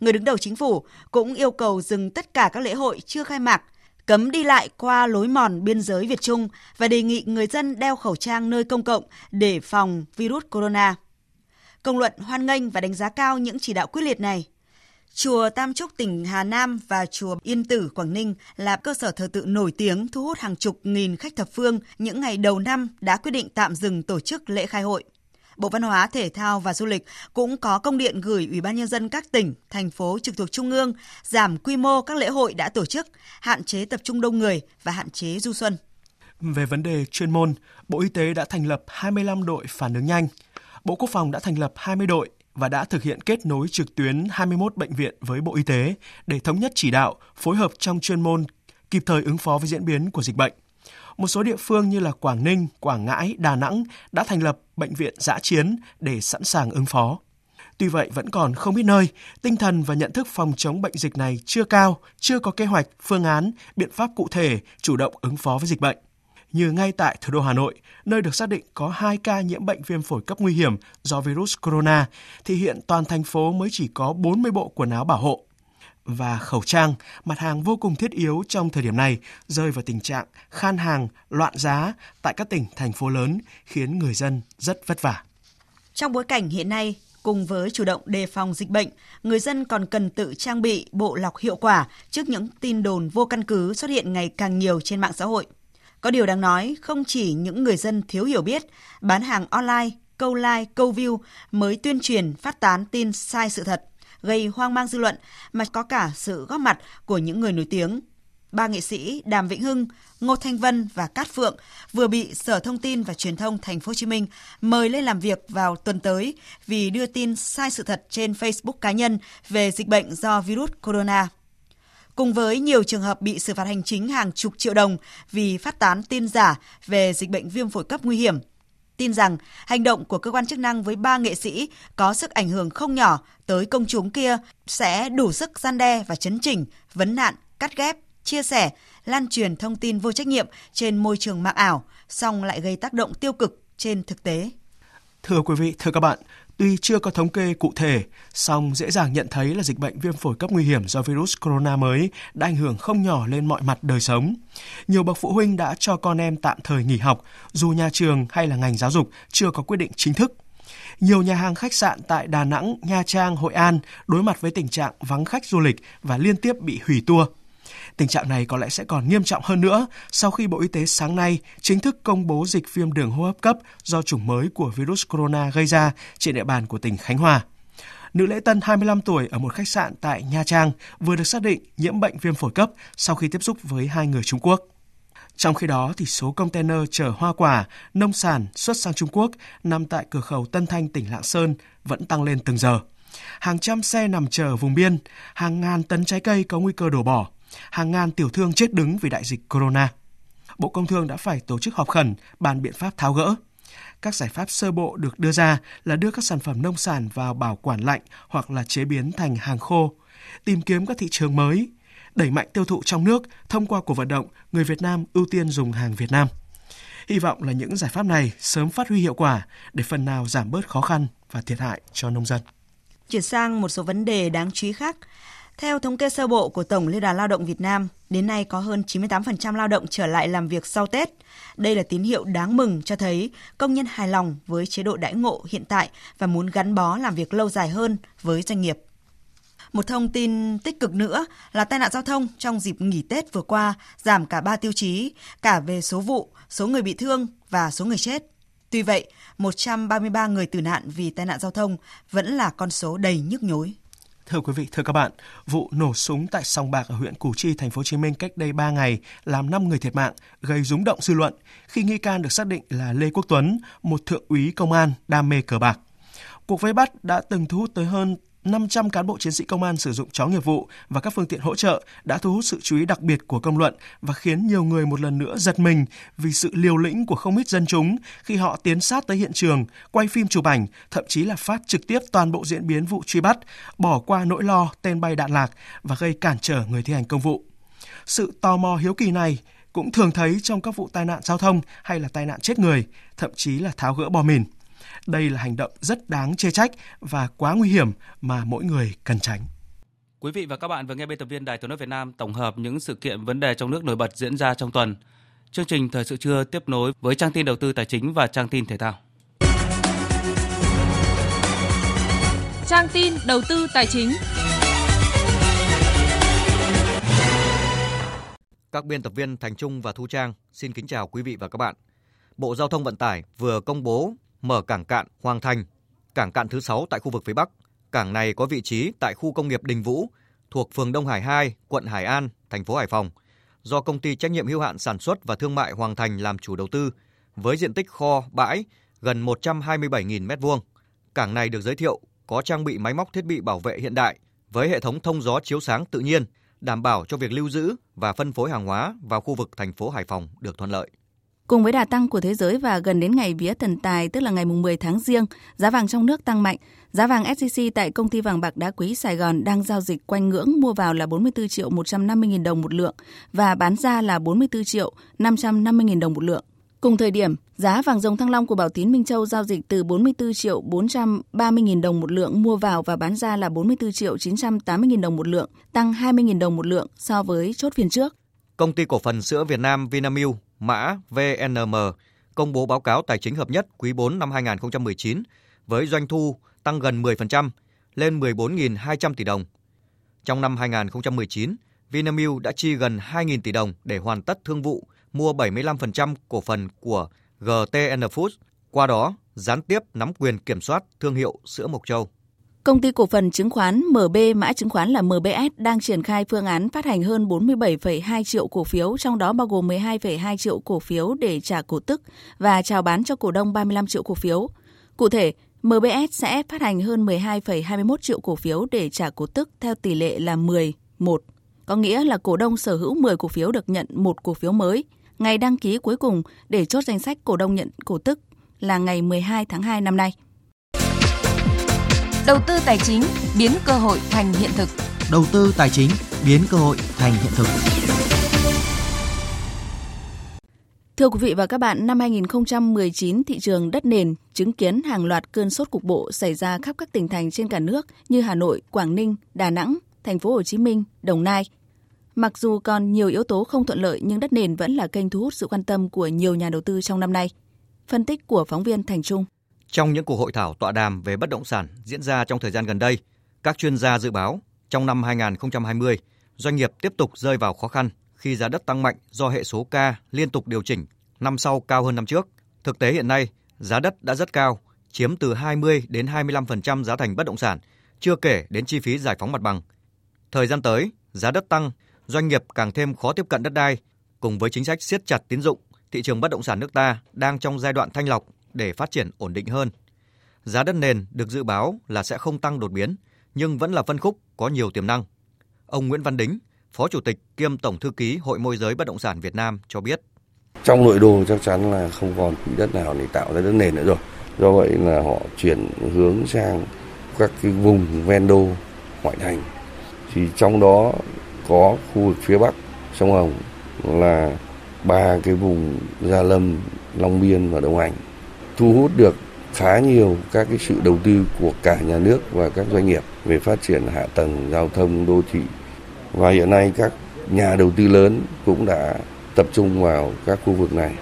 Người đứng đầu chính phủ cũng yêu cầu dừng tất cả các lễ hội chưa khai mạc, cấm đi lại qua lối mòn biên giới Việt Trung và đề nghị người dân đeo khẩu trang nơi công cộng để phòng virus corona. Công luận hoan nghênh và đánh giá cao những chỉ đạo quyết liệt này. Chùa Tam Trúc tỉnh Hà Nam và chùa Yên Tử Quảng Ninh là cơ sở thờ tự nổi tiếng thu hút hàng chục nghìn khách thập phương những ngày đầu năm đã quyết định tạm dừng tổ chức lễ khai hội. Bộ Văn hóa, Thể thao và Du lịch cũng có công điện gửi Ủy ban nhân dân các tỉnh, thành phố trực thuộc trung ương giảm quy mô các lễ hội đã tổ chức, hạn chế tập trung đông người và hạn chế du xuân. Về vấn đề chuyên môn, Bộ Y tế đã thành lập 25 đội phản ứng nhanh. Bộ Quốc phòng đã thành lập 20 đội và đã thực hiện kết nối trực tuyến 21 bệnh viện với Bộ Y tế để thống nhất chỉ đạo, phối hợp trong chuyên môn kịp thời ứng phó với diễn biến của dịch bệnh. Một số địa phương như là Quảng Ninh, Quảng Ngãi, Đà Nẵng đã thành lập bệnh viện giã chiến để sẵn sàng ứng phó. Tuy vậy vẫn còn không ít nơi, tinh thần và nhận thức phòng chống bệnh dịch này chưa cao, chưa có kế hoạch, phương án, biện pháp cụ thể chủ động ứng phó với dịch bệnh như ngay tại thủ đô Hà Nội, nơi được xác định có 2 ca nhiễm bệnh viêm phổi cấp nguy hiểm do virus corona, thì hiện toàn thành phố mới chỉ có 40 bộ quần áo bảo hộ. Và khẩu trang, mặt hàng vô cùng thiết yếu trong thời điểm này, rơi vào tình trạng khan hàng, loạn giá tại các tỉnh, thành phố lớn, khiến người dân rất vất vả. Trong bối cảnh hiện nay, cùng với chủ động đề phòng dịch bệnh, người dân còn cần tự trang bị bộ lọc hiệu quả trước những tin đồn vô căn cứ xuất hiện ngày càng nhiều trên mạng xã hội. Có điều đáng nói, không chỉ những người dân thiếu hiểu biết, bán hàng online, câu like, câu view mới tuyên truyền phát tán tin sai sự thật, gây hoang mang dư luận mà có cả sự góp mặt của những người nổi tiếng. Ba nghệ sĩ Đàm Vĩnh Hưng, Ngô Thanh Vân và Cát Phượng vừa bị Sở Thông tin và Truyền thông Thành phố Hồ Chí Minh mời lên làm việc vào tuần tới vì đưa tin sai sự thật trên Facebook cá nhân về dịch bệnh do virus corona cùng với nhiều trường hợp bị xử phạt hành chính hàng chục triệu đồng vì phát tán tin giả về dịch bệnh viêm phổi cấp nguy hiểm. Tin rằng hành động của cơ quan chức năng với ba nghệ sĩ có sức ảnh hưởng không nhỏ tới công chúng kia sẽ đủ sức gian đe và chấn chỉnh, vấn nạn, cắt ghép, chia sẻ, lan truyền thông tin vô trách nhiệm trên môi trường mạng ảo, song lại gây tác động tiêu cực trên thực tế. Thưa quý vị, thưa các bạn, Tuy chưa có thống kê cụ thể, song dễ dàng nhận thấy là dịch bệnh viêm phổi cấp nguy hiểm do virus corona mới đã ảnh hưởng không nhỏ lên mọi mặt đời sống. Nhiều bậc phụ huynh đã cho con em tạm thời nghỉ học, dù nhà trường hay là ngành giáo dục chưa có quyết định chính thức. Nhiều nhà hàng khách sạn tại Đà Nẵng, Nha Trang, Hội An đối mặt với tình trạng vắng khách du lịch và liên tiếp bị hủy tour. Tình trạng này có lẽ sẽ còn nghiêm trọng hơn nữa sau khi Bộ Y tế sáng nay chính thức công bố dịch viêm đường hô hấp cấp do chủng mới của virus corona gây ra trên địa bàn của tỉnh Khánh Hòa. Nữ lễ tân 25 tuổi ở một khách sạn tại Nha Trang vừa được xác định nhiễm bệnh viêm phổi cấp sau khi tiếp xúc với hai người Trung Quốc. Trong khi đó, thì số container chở hoa quả, nông sản xuất sang Trung Quốc nằm tại cửa khẩu Tân Thanh, tỉnh Lạng Sơn vẫn tăng lên từng giờ. Hàng trăm xe nằm chờ vùng biên, hàng ngàn tấn trái cây có nguy cơ đổ bỏ hàng ngàn tiểu thương chết đứng vì đại dịch corona. Bộ Công Thương đã phải tổ chức họp khẩn bàn biện pháp tháo gỡ. Các giải pháp sơ bộ được đưa ra là đưa các sản phẩm nông sản vào bảo quản lạnh hoặc là chế biến thành hàng khô, tìm kiếm các thị trường mới, đẩy mạnh tiêu thụ trong nước thông qua cuộc vận động người Việt Nam ưu tiên dùng hàng Việt Nam. Hy vọng là những giải pháp này sớm phát huy hiệu quả để phần nào giảm bớt khó khăn và thiệt hại cho nông dân. Chuyển sang một số vấn đề đáng chú ý khác. Theo thống kê sơ bộ của Tổng Liên đoàn Lao động Việt Nam, đến nay có hơn 98% lao động trở lại làm việc sau Tết. Đây là tín hiệu đáng mừng cho thấy công nhân hài lòng với chế độ đãi ngộ hiện tại và muốn gắn bó làm việc lâu dài hơn với doanh nghiệp. Một thông tin tích cực nữa là tai nạn giao thông trong dịp nghỉ Tết vừa qua giảm cả ba tiêu chí, cả về số vụ, số người bị thương và số người chết. Tuy vậy, 133 người tử nạn vì tai nạn giao thông vẫn là con số đầy nhức nhối. Thưa quý vị, thưa các bạn, vụ nổ súng tại sòng bạc ở huyện Củ Chi, thành phố Hồ Chí Minh cách đây 3 ngày làm 5 người thiệt mạng, gây rúng động dư luận khi nghi can được xác định là Lê Quốc Tuấn, một thượng úy công an đam mê cờ bạc. Cuộc vây bắt đã từng thu hút tới hơn 500 cán bộ chiến sĩ công an sử dụng chó nghiệp vụ và các phương tiện hỗ trợ đã thu hút sự chú ý đặc biệt của công luận và khiến nhiều người một lần nữa giật mình vì sự liều lĩnh của không ít dân chúng khi họ tiến sát tới hiện trường, quay phim chụp ảnh, thậm chí là phát trực tiếp toàn bộ diễn biến vụ truy bắt, bỏ qua nỗi lo tên bay đạn lạc và gây cản trở người thi hành công vụ. Sự tò mò hiếu kỳ này cũng thường thấy trong các vụ tai nạn giao thông hay là tai nạn chết người, thậm chí là tháo gỡ bom mìn. Đây là hành động rất đáng chê trách và quá nguy hiểm mà mỗi người cần tránh. Quý vị và các bạn vừa nghe biên tập viên Đài Tiếng nói Việt Nam tổng hợp những sự kiện vấn đề trong nước nổi bật diễn ra trong tuần. Chương trình thời sự trưa tiếp nối với trang tin đầu tư tài chính và trang tin thể thao. Trang tin đầu tư tài chính. Các biên tập viên Thành Trung và Thu Trang xin kính chào quý vị và các bạn. Bộ Giao thông Vận tải vừa công bố mở cảng cạn Hoàng Thành, cảng cạn thứ 6 tại khu vực phía Bắc. Cảng này có vị trí tại khu công nghiệp Đình Vũ, thuộc phường Đông Hải 2, quận Hải An, thành phố Hải Phòng, do công ty trách nhiệm hữu hạn sản xuất và thương mại Hoàng Thành làm chủ đầu tư, với diện tích kho, bãi gần 127.000 m2. Cảng này được giới thiệu có trang bị máy móc thiết bị bảo vệ hiện đại với hệ thống thông gió chiếu sáng tự nhiên, đảm bảo cho việc lưu giữ và phân phối hàng hóa vào khu vực thành phố Hải Phòng được thuận lợi. Cùng với đà tăng của thế giới và gần đến ngày vía thần tài tức là ngày 10 tháng riêng, giá vàng trong nước tăng mạnh. Giá vàng SJC tại công ty vàng bạc đá quý Sài Gòn đang giao dịch quanh ngưỡng mua vào là 44 triệu 150 nghìn đồng một lượng và bán ra là 44 triệu 550 nghìn đồng một lượng. Cùng thời điểm, giá vàng dòng thăng long của Bảo Tín Minh Châu giao dịch từ 44 triệu 430 nghìn đồng một lượng mua vào và bán ra là 44 triệu 980 nghìn đồng một lượng, tăng 20 nghìn đồng một lượng so với chốt phiên trước. Công ty cổ phần sữa Việt Nam Vinamilk, mã VNM, công bố báo cáo tài chính hợp nhất quý 4 năm 2019 với doanh thu tăng gần 10% lên 14.200 tỷ đồng. Trong năm 2019, Vinamilk đã chi gần 2.000 tỷ đồng để hoàn tất thương vụ mua 75% cổ phần của GTN Foods, qua đó gián tiếp nắm quyền kiểm soát thương hiệu sữa Mộc Châu. Công ty cổ phần chứng khoán MB mã chứng khoán là MBS đang triển khai phương án phát hành hơn 47,2 triệu cổ phiếu, trong đó bao gồm 12,2 triệu cổ phiếu để trả cổ tức và chào bán cho cổ đông 35 triệu cổ phiếu. Cụ thể, MBS sẽ phát hành hơn 12,21 triệu cổ phiếu để trả cổ tức theo tỷ lệ là 10 1. Có nghĩa là cổ đông sở hữu 10 cổ phiếu được nhận một cổ phiếu mới. Ngày đăng ký cuối cùng để chốt danh sách cổ đông nhận cổ tức là ngày 12 tháng 2 năm nay. Đầu tư tài chính biến cơ hội thành hiện thực. Đầu tư tài chính biến cơ hội thành hiện thực. Thưa quý vị và các bạn, năm 2019, thị trường đất nền chứng kiến hàng loạt cơn sốt cục bộ xảy ra khắp các tỉnh thành trên cả nước như Hà Nội, Quảng Ninh, Đà Nẵng, thành phố Hồ Chí Minh, Đồng Nai. Mặc dù còn nhiều yếu tố không thuận lợi nhưng đất nền vẫn là kênh thu hút sự quan tâm của nhiều nhà đầu tư trong năm nay. Phân tích của phóng viên Thành Trung. Trong những cuộc hội thảo tọa đàm về bất động sản diễn ra trong thời gian gần đây, các chuyên gia dự báo trong năm 2020, doanh nghiệp tiếp tục rơi vào khó khăn khi giá đất tăng mạnh do hệ số K liên tục điều chỉnh, năm sau cao hơn năm trước. Thực tế hiện nay, giá đất đã rất cao, chiếm từ 20 đến 25% giá thành bất động sản, chưa kể đến chi phí giải phóng mặt bằng. Thời gian tới, giá đất tăng, doanh nghiệp càng thêm khó tiếp cận đất đai, cùng với chính sách siết chặt tín dụng, thị trường bất động sản nước ta đang trong giai đoạn thanh lọc để phát triển ổn định hơn. Giá đất nền được dự báo là sẽ không tăng đột biến, nhưng vẫn là phân khúc có nhiều tiềm năng. Ông Nguyễn Văn Đính, Phó Chủ tịch kiêm Tổng Thư ký Hội môi giới bất động sản Việt Nam cho biết. Trong nội đô chắc chắn là không còn quỹ đất nào để tạo ra đất nền nữa rồi. Do vậy là họ chuyển hướng sang các cái vùng ven đô ngoại thành. Thì trong đó có khu vực phía Bắc sông Hồng là ba cái vùng Gia Lâm, Long Biên và Đông Anh thu hút được khá nhiều các cái sự đầu tư của cả nhà nước và các doanh nghiệp về phát triển hạ tầng giao thông đô thị và hiện nay các nhà đầu tư lớn cũng đã tập trung vào các khu vực này.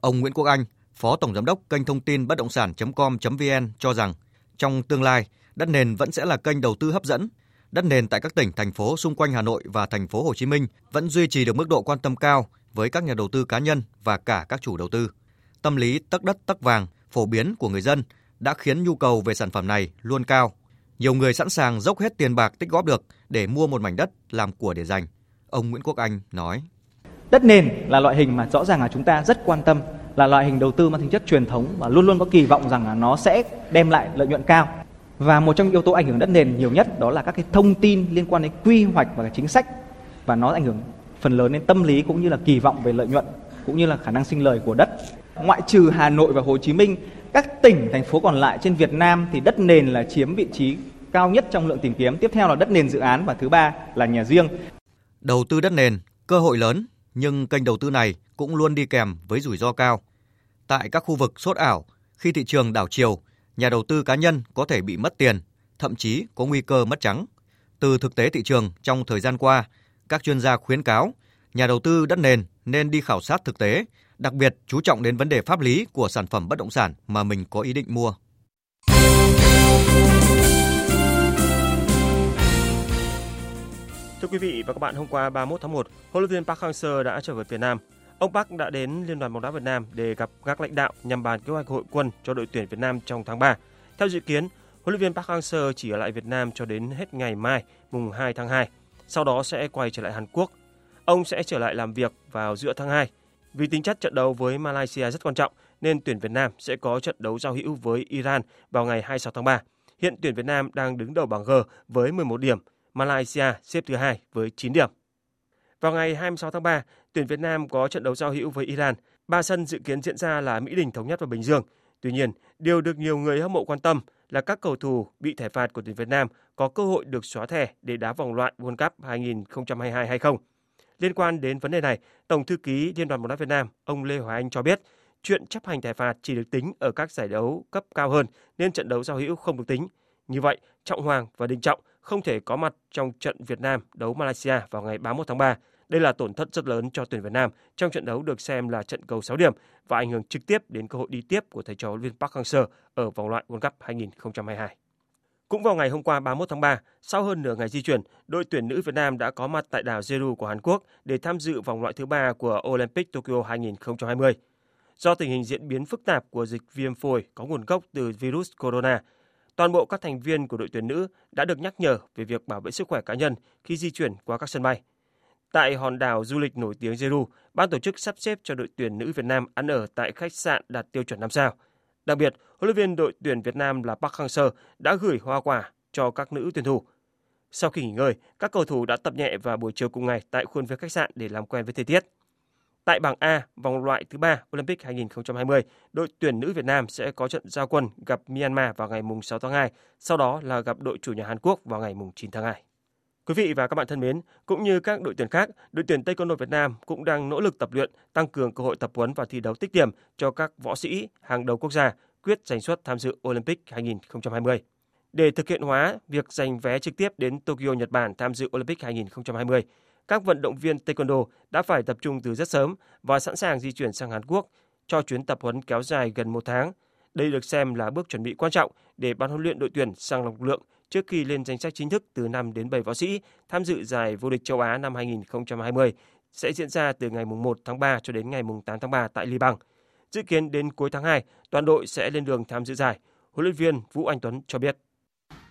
Ông Nguyễn Quốc Anh, Phó Tổng Giám đốc kênh thông tin bất động sản.com.vn cho rằng trong tương lai, đất nền vẫn sẽ là kênh đầu tư hấp dẫn. Đất nền tại các tỉnh, thành phố xung quanh Hà Nội và thành phố Hồ Chí Minh vẫn duy trì được mức độ quan tâm cao với các nhà đầu tư cá nhân và cả các chủ đầu tư. Tâm lý tất đất tất vàng phổ biến của người dân đã khiến nhu cầu về sản phẩm này luôn cao. Nhiều người sẵn sàng dốc hết tiền bạc tích góp được để mua một mảnh đất làm của để dành. Ông Nguyễn Quốc Anh nói. Đất nền là loại hình mà rõ ràng là chúng ta rất quan tâm, là loại hình đầu tư mang tính chất truyền thống và luôn luôn có kỳ vọng rằng là nó sẽ đem lại lợi nhuận cao. Và một trong những yếu tố ảnh hưởng đất nền nhiều nhất đó là các cái thông tin liên quan đến quy hoạch và chính sách và nó ảnh hưởng phần lớn đến tâm lý cũng như là kỳ vọng về lợi nhuận cũng như là khả năng sinh lời của đất. Ngoại trừ Hà Nội và Hồ Chí Minh, các tỉnh thành phố còn lại trên Việt Nam thì đất nền là chiếm vị trí cao nhất trong lượng tìm kiếm, tiếp theo là đất nền dự án và thứ ba là nhà riêng. Đầu tư đất nền, cơ hội lớn, nhưng kênh đầu tư này cũng luôn đi kèm với rủi ro cao. Tại các khu vực sốt ảo, khi thị trường đảo chiều, nhà đầu tư cá nhân có thể bị mất tiền, thậm chí có nguy cơ mất trắng. Từ thực tế thị trường trong thời gian qua, các chuyên gia khuyến cáo nhà đầu tư đất nền nên đi khảo sát thực tế, đặc biệt chú trọng đến vấn đề pháp lý của sản phẩm bất động sản mà mình có ý định mua. Thưa quý vị và các bạn, hôm qua 31 tháng 1, huấn luyện viên Park Hang-seo đã trở về Việt Nam. Ông Park đã đến Liên đoàn bóng đá Việt Nam để gặp các lãnh đạo nhằm bàn kế hoạch hội quân cho đội tuyển Việt Nam trong tháng 3. Theo dự kiến, huấn luyện viên Park Hang-seo chỉ ở lại Việt Nam cho đến hết ngày mai, mùng 2 tháng 2. Sau đó sẽ quay trở lại Hàn Quốc. Ông sẽ trở lại làm việc vào giữa tháng 2. Vì tính chất trận đấu với Malaysia rất quan trọng, nên tuyển Việt Nam sẽ có trận đấu giao hữu với Iran vào ngày 26 tháng 3. Hiện tuyển Việt Nam đang đứng đầu bảng G với 11 điểm, Malaysia xếp thứ hai với 9 điểm. Vào ngày 26 tháng 3, tuyển Việt Nam có trận đấu giao hữu với Iran. Ba sân dự kiến diễn ra là Mỹ Đình Thống Nhất và Bình Dương. Tuy nhiên, điều được nhiều người hâm mộ quan tâm là các cầu thủ bị thẻ phạt của tuyển Việt Nam có cơ hội được xóa thẻ để đá vòng loại World Cup 2022 hay không. Liên quan đến vấn đề này, Tổng thư ký Liên đoàn bóng đá Việt Nam, ông Lê Hoài Anh cho biết, chuyện chấp hành thẻ phạt chỉ được tính ở các giải đấu cấp cao hơn nên trận đấu giao hữu không được tính. Như vậy, Trọng Hoàng và Đình Trọng không thể có mặt trong trận Việt Nam đấu Malaysia vào ngày 31 tháng 3. Đây là tổn thất rất lớn cho tuyển Việt Nam trong trận đấu được xem là trận cầu 6 điểm và ảnh hưởng trực tiếp đến cơ hội đi tiếp của thầy trò viên Park Hang-seo ở vòng loại World Cup 2022. Cũng vào ngày hôm qua 31 tháng 3, sau hơn nửa ngày di chuyển, đội tuyển nữ Việt Nam đã có mặt tại đảo Jeju của Hàn Quốc để tham dự vòng loại thứ ba của Olympic Tokyo 2020. Do tình hình diễn biến phức tạp của dịch viêm phổi có nguồn gốc từ virus corona, toàn bộ các thành viên của đội tuyển nữ đã được nhắc nhở về việc bảo vệ sức khỏe cá nhân khi di chuyển qua các sân bay. Tại hòn đảo du lịch nổi tiếng Jeju, ban tổ chức sắp xếp cho đội tuyển nữ Việt Nam ăn ở tại khách sạn đạt tiêu chuẩn 5 sao. Đặc biệt, huấn luyện viên đội tuyển Việt Nam là Park Hang-seo đã gửi hoa quả cho các nữ tuyển thủ. Sau khi nghỉ ngơi, các cầu thủ đã tập nhẹ vào buổi chiều cùng ngày tại khuôn viên khách sạn để làm quen với thời tiết. Tại bảng A, vòng loại thứ ba Olympic 2020, đội tuyển nữ Việt Nam sẽ có trận giao quân gặp Myanmar vào ngày 6 tháng 2, sau đó là gặp đội chủ nhà Hàn Quốc vào ngày 9 tháng 2. Quý vị và các bạn thân mến, cũng như các đội tuyển khác, đội tuyển Taekwondo Việt Nam cũng đang nỗ lực tập luyện, tăng cường cơ hội tập huấn và thi đấu tích điểm cho các võ sĩ hàng đầu quốc gia quyết giành suất tham dự Olympic 2020. Để thực hiện hóa việc giành vé trực tiếp đến Tokyo, Nhật Bản tham dự Olympic 2020, các vận động viên Taekwondo đã phải tập trung từ rất sớm và sẵn sàng di chuyển sang Hàn Quốc cho chuyến tập huấn kéo dài gần một tháng. Đây được xem là bước chuẩn bị quan trọng để ban huấn luyện đội tuyển sang lọc lượng trước khi lên danh sách chính thức từ 5 đến 7 võ sĩ tham dự giải vô địch châu Á năm 2020 sẽ diễn ra từ ngày 1 tháng 3 cho đến ngày 8 tháng 3 tại Liban. Dự kiến đến cuối tháng 2, toàn đội sẽ lên đường tham dự giải. Huấn luyện viên Vũ Anh Tuấn cho biết.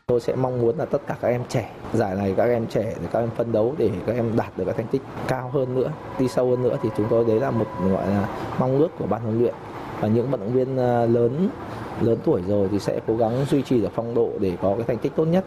Tôi sẽ mong muốn là tất cả các em trẻ, giải này các em trẻ để các em phân đấu để các em đạt được các thành tích cao hơn nữa, đi sâu hơn nữa thì chúng tôi đấy là một gọi là mong ước của ban huấn luyện và những vận động viên ờ, lớn lớn tuổi rồi thì sẽ cố gắng duy trì được phong độ để có cái thành tích tốt nhất.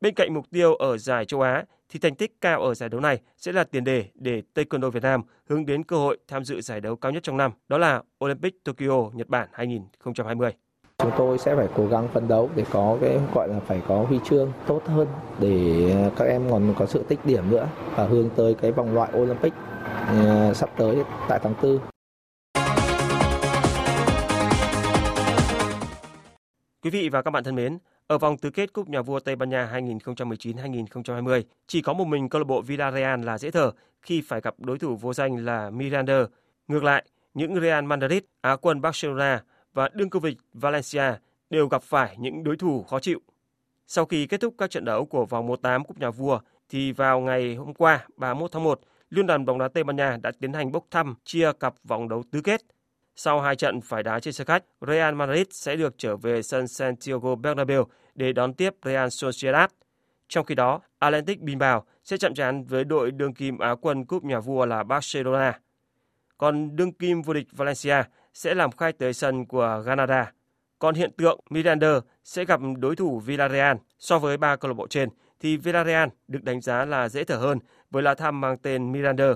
Bên cạnh mục tiêu ở giải châu Á thì thành tích cao ở giải đấu này sẽ là tiền đề để Taekwondo Việt Nam hướng đến cơ hội tham dự giải đấu cao nhất trong năm, đó là Olympic Tokyo Nhật Bản 2020. Chúng tôi sẽ phải cố gắng phấn đấu để có cái gọi là phải có huy chương tốt hơn để các em còn có sự tích điểm nữa và hướng tới cái vòng loại Olympic uh, sắp tới tại tháng 4. Quý vị và các bạn thân mến, ở vòng tứ kết Cúp Nhà vua Tây Ban Nha 2019-2020, chỉ có một mình câu lạc bộ Villarreal là dễ thở khi phải gặp đối thủ vô danh là Miranda. Ngược lại, những Real Madrid, Á quân Barcelona và đương cương vịch Valencia đều gặp phải những đối thủ khó chịu. Sau khi kết thúc các trận đấu của vòng 1/8 Cúp Nhà vua, thì vào ngày hôm qua 31 tháng 1, Liên đoàn bóng đá Tây Ban Nha đã tiến hành bốc thăm chia cặp vòng đấu tứ kết. Sau hai trận phải đá trên sân khách, Real Madrid sẽ được trở về sân Santiago Bernabeu để đón tiếp Real Sociedad. Trong khi đó, Atlantic Bilbao sẽ chạm trán với đội đương kim Á quân cúp nhà vua là Barcelona. Còn đương kim vô địch Valencia sẽ làm khai tới sân của Granada. Còn hiện tượng Miranda sẽ gặp đối thủ Villarreal. So với ba câu lạc bộ trên thì Villarreal được đánh giá là dễ thở hơn với lá thăm mang tên Miranda.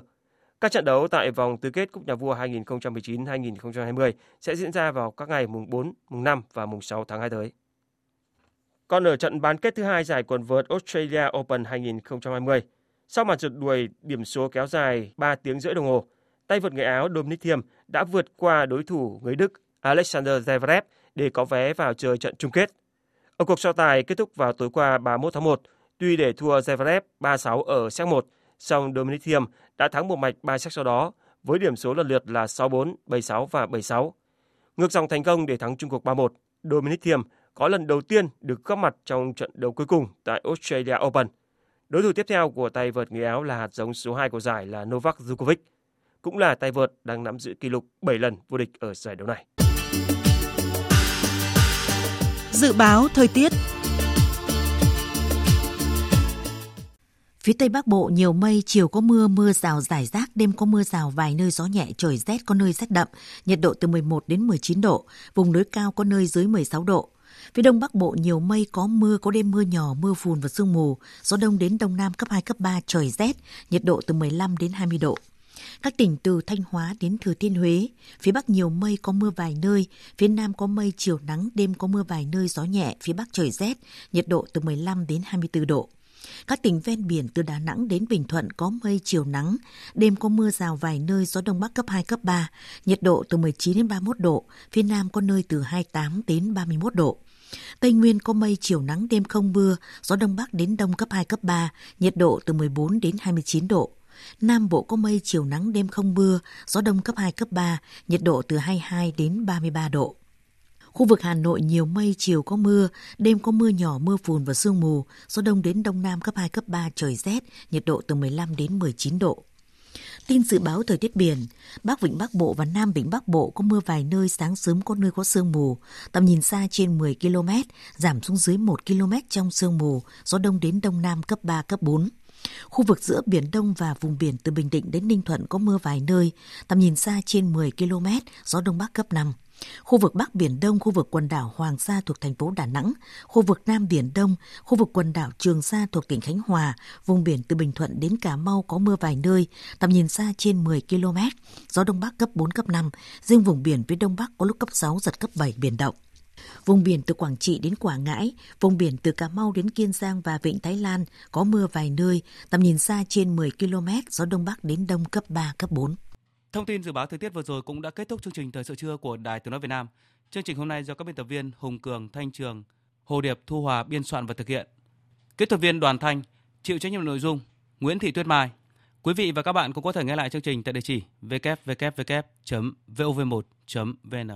Các trận đấu tại vòng tứ kết Cúp Nhà vua 2019-2020 sẽ diễn ra vào các ngày mùng 4, mùng 5 và mùng 6 tháng 2 tới. Còn ở trận bán kết thứ hai giải quần vợt Australia Open 2020, sau màn rượt đuổi điểm số kéo dài 3 tiếng rưỡi đồng hồ, tay vợt người Áo Dominic Thiem đã vượt qua đối thủ người Đức Alexander Zverev để có vé vào chơi trận chung kết. Ở cuộc so tài kết thúc vào tối qua 31 tháng 1, Tuy để thua Zverev 3-6 ở set 1, song Dominic Thiem đã thắng một mạch 3 set sau đó với điểm số lần lượt là 6-4, 7-6 và 7-6. Ngược dòng thành công để thắng chung cuộc 3-1, Dominic Thiem có lần đầu tiên được góp mặt trong trận đấu cuối cùng tại Australia Open. Đối thủ tiếp theo của tay vợt người Áo là hạt giống số 2 của giải là Novak Djokovic, cũng là tay vợt đang nắm giữ kỷ lục 7 lần vô địch ở giải đấu này. Dự báo thời tiết Phía Tây Bắc Bộ nhiều mây, chiều có mưa, mưa rào rải rác, đêm có mưa rào vài nơi gió nhẹ, trời rét có nơi rét đậm, nhiệt độ từ 11 đến 19 độ, vùng núi cao có nơi dưới 16 độ. Phía Đông Bắc Bộ nhiều mây có mưa, có đêm mưa nhỏ, mưa phùn và sương mù, gió đông đến đông nam cấp 2, cấp 3, trời rét, nhiệt độ từ 15 đến 20 độ. Các tỉnh từ Thanh Hóa đến Thừa Thiên Huế, phía Bắc nhiều mây có mưa vài nơi, phía Nam có mây chiều nắng, đêm có mưa vài nơi gió nhẹ, phía Bắc trời rét, nhiệt độ từ 15 đến 24 độ. Các tỉnh ven biển từ Đà Nẵng đến Bình Thuận có mây chiều nắng, đêm có mưa rào vài nơi gió đông bắc cấp 2 cấp 3, nhiệt độ từ 19 đến 31 độ, phía Nam có nơi từ 28 đến 31 độ. Tây Nguyên có mây chiều nắng đêm không mưa, gió đông bắc đến đông cấp 2 cấp 3, nhiệt độ từ 14 đến 29 độ. Nam Bộ có mây chiều nắng đêm không mưa, gió đông cấp 2 cấp 3, nhiệt độ từ 22 đến 33 độ. Khu vực Hà Nội nhiều mây, chiều có mưa, đêm có mưa nhỏ, mưa phùn và sương mù, gió đông đến đông nam cấp 2, cấp 3, trời rét, nhiệt độ từ 15 đến 19 độ. Tin dự báo thời tiết biển, Bắc Vịnh Bắc Bộ và Nam Vịnh Bắc Bộ có mưa vài nơi, sáng sớm có nơi có sương mù, tầm nhìn xa trên 10 km, giảm xuống dưới 1 km trong sương mù, gió đông đến đông nam cấp 3, cấp 4. Khu vực giữa Biển Đông và vùng biển từ Bình Định đến Ninh Thuận có mưa vài nơi, tầm nhìn xa trên 10 km, gió Đông Bắc cấp 5. Khu vực Bắc Biển Đông, khu vực quần đảo Hoàng Sa thuộc thành phố Đà Nẵng, khu vực Nam Biển Đông, khu vực quần đảo Trường Sa thuộc tỉnh Khánh Hòa, vùng biển từ Bình Thuận đến Cà Mau có mưa vài nơi, tầm nhìn xa trên 10 km, gió Đông Bắc cấp 4, cấp 5, riêng vùng biển phía Đông Bắc có lúc cấp 6, giật cấp 7, biển động. Vùng biển từ Quảng Trị đến Quảng Ngãi, vùng biển từ Cà Mau đến Kiên Giang và Vịnh Thái Lan có mưa vài nơi, tầm nhìn xa trên 10 km, gió Đông Bắc đến Đông cấp 3, cấp 4. Thông tin dự báo thời tiết vừa rồi cũng đã kết thúc chương trình thời sự trưa của Đài Tiếng nói Việt Nam. Chương trình hôm nay do các biên tập viên Hùng Cường, Thanh Trường, Hồ Điệp, Thu Hòa biên soạn và thực hiện. Kỹ thuật viên Đoàn Thanh chịu trách nhiệm nội dung Nguyễn Thị Tuyết Mai. Quý vị và các bạn cũng có thể nghe lại chương trình tại địa chỉ www.vov1.vn.